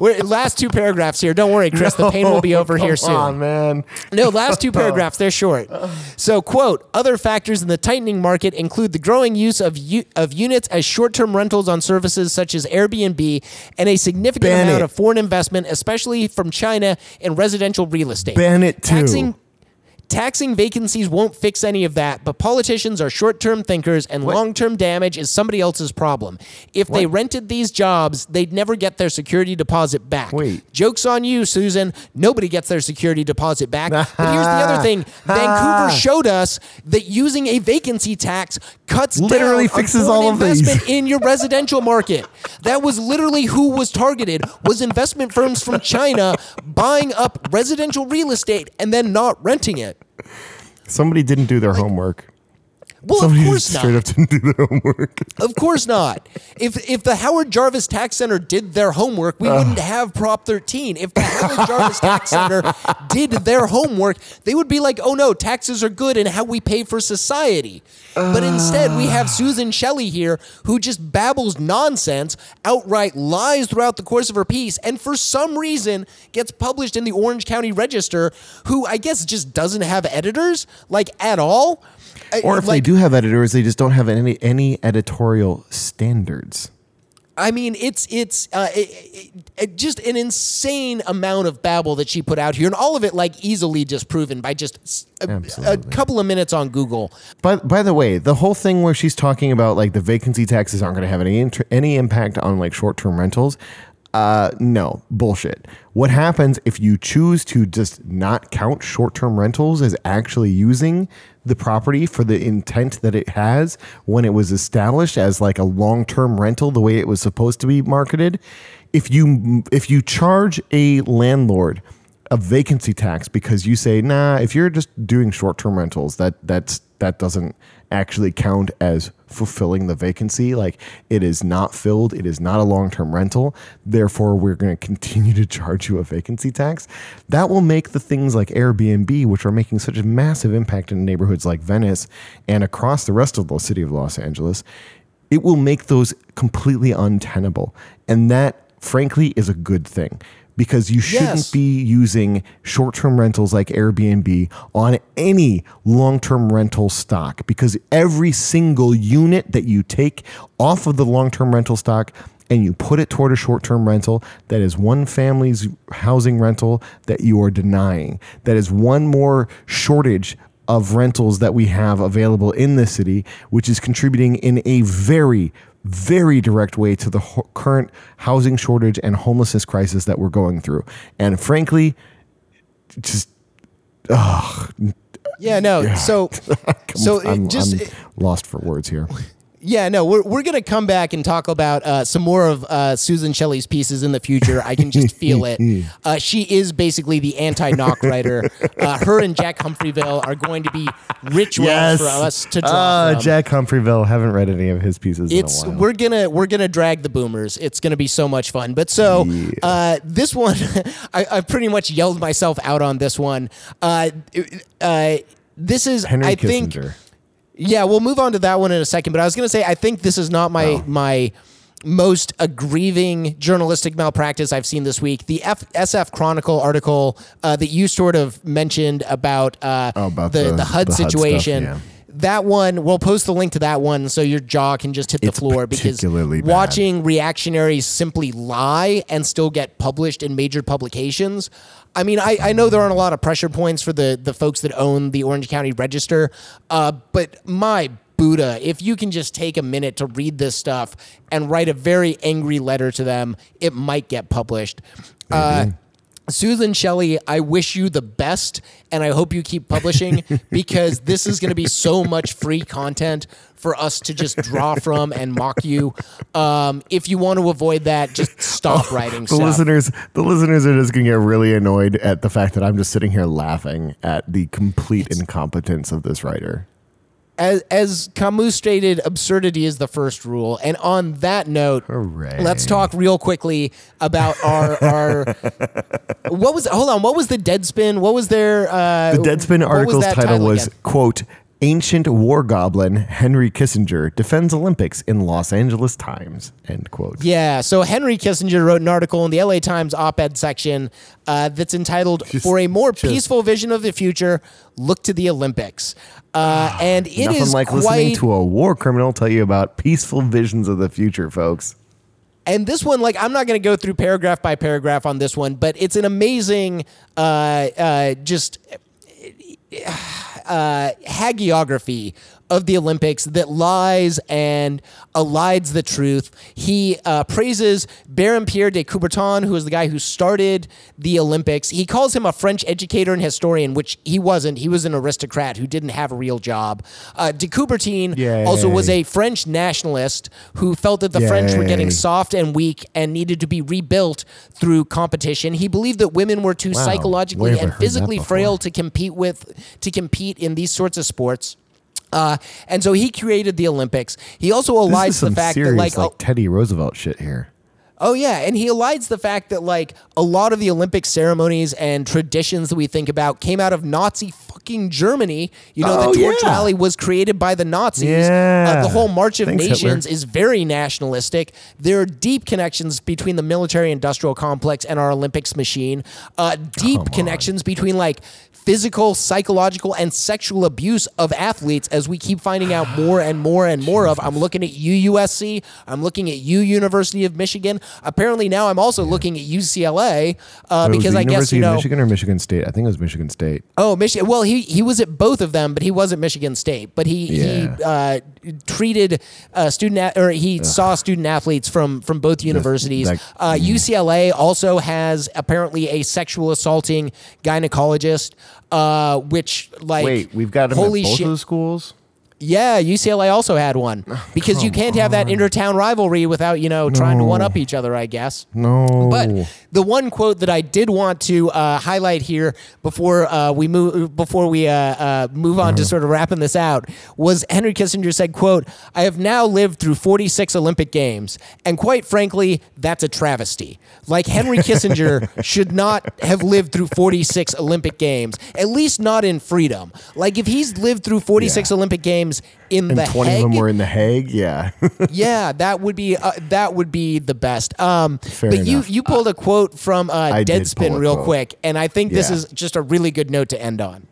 We're, last two paragraphs here. Don't worry, Chris. the pain will be over here soon. Come on, man. No, last two [laughs] oh. paragraphs, they're short. So, quote, other factors in the tightening market include the growing use of, u- of units as short term rentals on services such as Airbnb and a significant Ban amount it. of foreign investment, especially from China in residential real estate. Ban it too. Taxing, taxing vacancies won't fix any of that, but politicians are short term thinkers and long term damage is somebody else's problem. If they rented these jobs, they'd never get their security deposit back. Wait. Joke's on you, Susan. Nobody gets their security deposit back. but here's the other thing [laughs] Vancouver showed us that using a vacancy tax cuts Literally down fixes all of these. in your residential market. That was literally who was targeted was investment firms from China buying up residential real estate and then not renting it. Somebody didn't do their homework. Well, Somebody of course just straight not. up didn't do their homework. [laughs] Of course not. If if the Howard Jarvis Tax Center did their homework, we wouldn't have Prop 13. If the Howard Jarvis Tax Center did their homework, they would be like, "Oh no, taxes are good and how we pay for society." But instead, we have Susan Shelley here who just babbles nonsense, outright lies throughout the course of her piece, and for some reason gets published in the Orange County Register, who I guess just doesn't have editors like at all. I- Or if they do have editors, they just don't have any any editorial standards. I mean, it's it's uh, it, it- it- just an insane amount of babble that she put out here, and all of it like easily disproven by just a, Absolutely. couple of minutes on Google. But by the way, the whole thing where she's talking about like the vacancy taxes aren't going to have any inter- any impact on like short term rentals. Uh, no bullshit. What happens if you choose to just not count short term rentals as actually using the property for the intent that it has when it was established as like a long term rental, the way it was supposed to be marketed? If you if you charge a landlord a vacancy tax because you say, nah, if you're just doing short term rentals, that that's that doesn't actually count as fulfilling the vacancy. Like it is not filled, it is not a long term rental. Therefore, we're going to continue to charge you a vacancy tax. That will make the things like Airbnb, which are making such a massive impact in neighborhoods like Venice and across the rest of the city of Los Angeles, it will make those completely untenable. And that, frankly, is a good thing because you shouldn't Yes. be using short term rentals like Airbnb on any long term rental stock because every single unit that you take off of the long term rental stock and you put it toward a short term rental, that is one family's housing rental that you are denying. That is one more shortage of rentals that we have available in the city, which is contributing in a very, very direct way to the ho- current housing shortage and homelessness crisis that we're going through. And frankly, just Yeah, no. So, [laughs] so it I'm, just I'm lost for words here. Yeah, no. We're we're gonna come back and talk about uh, some more of uh, Susan Shelley's pieces in the future. I can just feel it. [laughs] Uh, she is basically the anti-knock writer. [laughs] Uh, her and Jack Humphreville are going to be rituals Yes, for us to draw Ah, from. Jack Humphreville. Haven't read any of his pieces. it's in a while. we're gonna we're gonna drag the boomers. It's gonna be so much fun. But so uh, this one, [laughs] I, I pretty much yelled myself out on this one. Uh, uh, this is Henry I think Kissinger. Yeah, we'll move on to that one in a second. But I was going to say, I think this is not my Oh. my most aggrieving journalistic malpractice I've seen this week. The F- SF Chronicle article uh, that you sort of mentioned about, uh, Oh, about the, the- the HUD the HUD stuff, situation. yeah. That one, we'll post the link to that one so your jaw can just hit the floor because bad. watching reactionaries simply lie and still get published in major publications. I mean, I, I know there aren't a lot of pressure points for the, the folks that own the Orange County Register, uh, but my Buddha, if you can just take a minute to read this stuff and write a very angry letter to them, it might get published. Uh, Susan Shelley, I wish you the best, and I hope you keep publishing [laughs] because this is going to be so much free content for us to just draw from and mock you. Um, if you want to avoid that, just stop [laughs] writing The stuff. listeners, the listeners are just gonna get really annoyed at the fact that I'm just sitting here laughing at the complete incompetence of this writer. As, as Camus stated, absurdity is the first rule. And on that note, Hooray. let's talk real quickly about our our. what was? Hold on. What was the Deadspin? What was their? Uh, The Deadspin what was article's that title, was quote Ancient War Goblin Henry Kissinger defends Olympics in Los Angeles Times end quote. Yeah, so Henry Kissinger wrote an article in the LA Times op ed section uh, that's entitled Just- For a More just- Peaceful Vision of the Future, Look to the Olympics. Uh, and it Nothing is like quite. listening to a war criminal tell you about peaceful visions of the future, folks. and this one, like, I'm not going to go through paragraph by paragraph on this one, but it's an amazing, uh, uh, just Uh, hagiography of the Olympics that lies and elides the truth. He uh, praises Baron Pierre de Coubertin, who is the guy who started the Olympics. He calls him a French educator and historian, which he wasn't. He was an aristocrat who didn't have a real job. Uh, de Coubertin Yay. also was a French nationalist who felt that the French were getting soft and weak and needed to be rebuilt through competition. He believed that women were too Wow. psychologically and physically frail to compete with to compete in these sorts of sports. Uh, and so he created the Olympics. He also elides the fact serious that like, like Teddy Roosevelt shit here. Oh yeah, and he elides the fact that like a lot of the Olympic ceremonies and traditions that we think about came out of Nazi Germany. You know, Oh, the torch yeah. rally was created by the Nazis. Yeah. Uh, the whole March of Thanks, Hitler. Nations is very nationalistic. There are deep connections between the military-industrial complex and our Olympics machine. Uh, deep connections between like physical, psychological, and sexual abuse of athletes, as we keep finding out [sighs] more and more and more of. I'm looking at UUSC. I'm looking at U University of Michigan. Apparently now I'm also looking at UCLA uh, So it was because I guess you know. Michigan or Michigan State. I think it was Michigan State. Oh, Michigan. Well, he he was at both of them, but he was at Michigan State. But he he uh, treated uh, student or he saw student athletes from from both universities. that- uh, UCLA also has apparently a sexual assaulting gynecologist, uh, which like Wait, we've got him holy at both shit. of the schools. Yeah, UCLA also had one because you can't have that intertown rivalry without you know trying to one up each other. I guess. No, But the one quote that I did want to uh, highlight here before uh, we move before we uh, uh, move on to Uh-huh. sort of wrapping this out was Henry Kissinger said, "quote I have now lived through 46 Olympic Games, and quite frankly, that's a travesty. Like Henry Kissinger [laughs] should not have lived through 46 Olympic Games, at least not in freedom. Like if he's lived through 46 Yeah. Olympic Games in and the twenty Hague, of them were in the Hague. Yeah, [laughs] yeah, that would be uh, that would be the best. Um, Fair but enough. you you pulled a quote from uh, Deadspin real quote. quick, and I think this Yeah. is just a really good note to end on.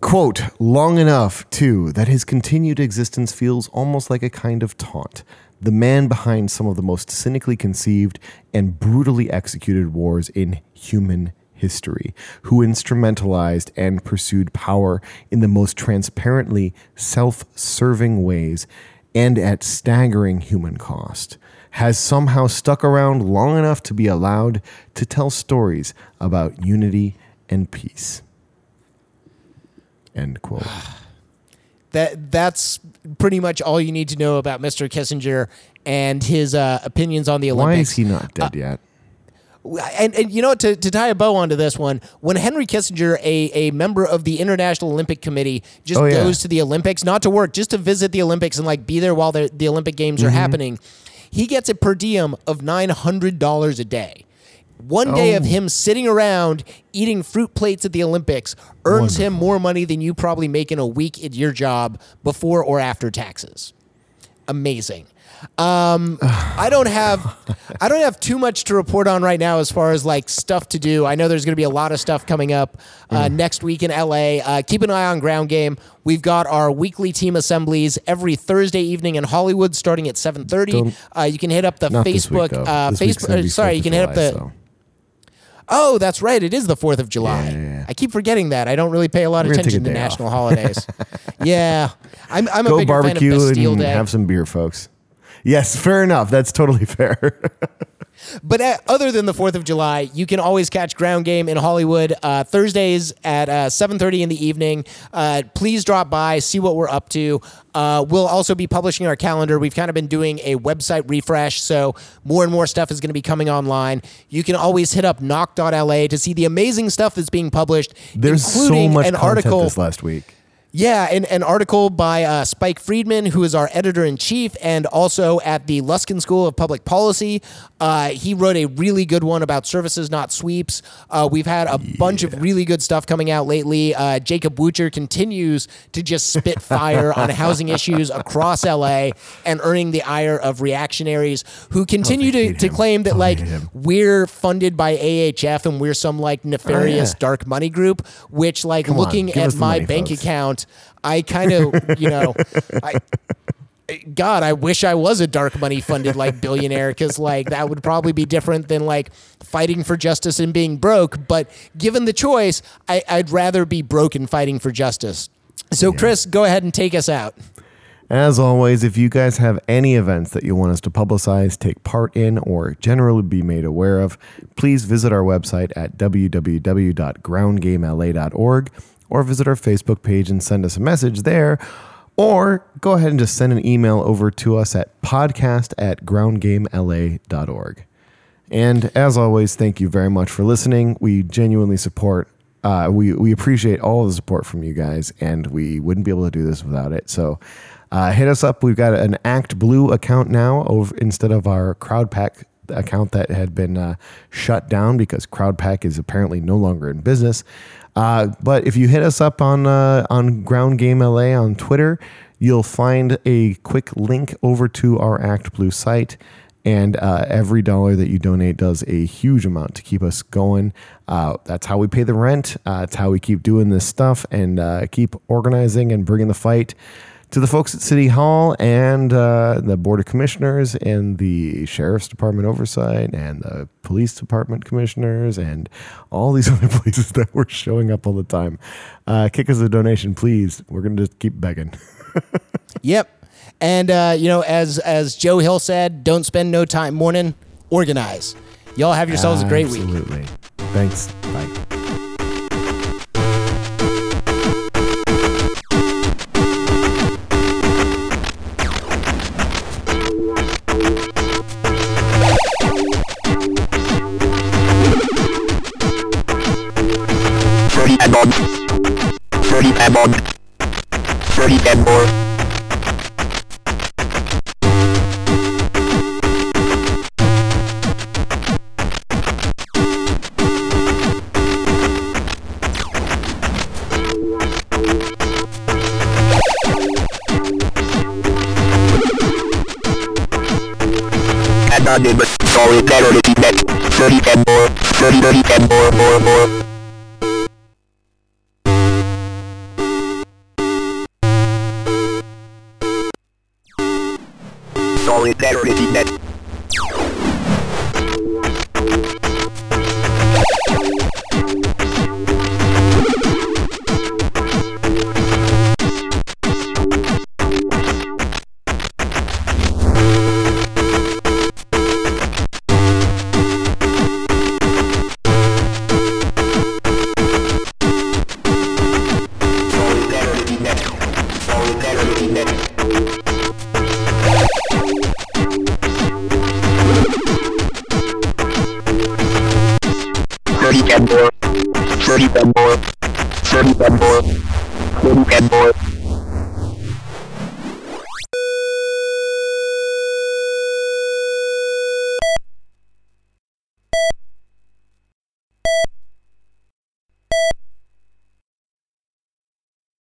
Quote, long enough, too, that his continued existence feels almost like a kind of taunt. The man behind some of the most cynically conceived and brutally executed wars in human history, who instrumentalized and pursued power in the most transparently self serving ways and at staggering human cost, has somehow stuck around long enough to be allowed to tell stories about unity and peace. End quote. [sighs] That that's pretty much all you need to know about Mr. Kissinger and his uh, opinions on the Olympics. Why is he not dead yet? And, and you know to, to tie a bow onto this one when henry kissinger a, a member of the international olympic committee just Oh, yeah. goes to the olympics not to work just to visit the olympics and like be there while the, the olympic games Mm-hmm. are happening he gets a per diem of $900 a day one day of Oh. him sitting around eating fruit plates at the olympics earns him more money than you probably make in a week at your job before or after taxes amazing. Um, I don't have I don't have too much to report on right now as far as like stuff to do. I know there's going to be a lot of stuff coming up uh, next week in LA. Uh, keep an eye on Ground Game. We've got our weekly team assemblies every Thursday evening in Hollywood, starting at 7:30. Uh, you can hit up the Facebook. week, uh, Facebook. uh, sorry, you can hit up the. so. Oh, that's right. It is the Fourth of July. Yeah, yeah, yeah. I keep forgetting that. I don't really pay a lot of We're gonna take attention to off. national holidays. [laughs] yeah, I'm, I'm a big bigger fan of barbecue Bastille and Day. have some beer, folks. Yes, fair enough. That's totally [laughs] fair. But uh, other than the Fourth of July, you can always catch Ground Game in Hollywood uh, Thursdays at uh, seven thirty in the evening. Uh, please drop by, see what we're up to. Uh, we'll also be publishing our calendar. We've kind of been doing a website refresh, so more and more stuff is going to be coming online. You can always hit up knock.la to see the amazing stuff that's being published. There's so including much an content article this last week. Yeah, an, an article by uh, Spike Friedman, who is our editor in chief, and also at the Luskin School of Public Policy. Uh, he wrote a really good one about services, not sweeps. Uh, we've had a bunch of really good stuff coming out lately. Uh, Jacob Woocher continues to just spit fire on housing issues across LA and earning the ire of reactionaries who continue to, to claim that, Oh, like, we're funded by AHF and we're some, like, nefarious Oh, yeah. dark money group, which, like, Come looking at my money, bank folks. account, I kind of, you know, I, God, I wish I was a dark money funded like billionaire because like that would probably be different than like fighting for justice and being broke. But given the choice, I, I'd rather be broke and fighting for justice. So, Chris, go ahead and take us out. As always, if you guys have any events that you want us to publicize, take part in, or generally be made aware of, please visit our website at www.groundgamela.org or visit our Facebook page and send us a message there. Or go ahead and just send an email over to us at podcast at groundgamela.org. And as always, thank you very much for listening. We genuinely support, uh, we, we appreciate all the support from you guys, and we wouldn't be able to do this without it. So uh, hit us up. We've got an Act Blue account now over instead of our Crowdpac account that had been uh, shut down because Crowdpac is apparently no longer in business. Uh, but if you hit us up on uh, on Ground Game LA on Twitter, you'll find a quick link over to our Act Blue site. And uh, every dollar that you donate does a huge amount to keep us going. Uh, that's how we pay the rent. Uh, it's how we keep doing this stuff and uh, keep organizing and bringing the fight to the folks at City Hall and uh, the Board of Commissioners and the Sheriff's Department oversight and the Police Department commissioners and all these [laughs] other places that we're showing up all the time. Uh, kick us a donation, please. We're going to just keep begging. [laughs] Yep. And uh, you know, as as Joe Hill said, don't spend no time mourning, organize. Y'all have yourselves a great week. Absolutely. Thanks. Bye. On. Thirty and more. Better to keep that. Thirty and more. Thirty, thirty and more, more, more.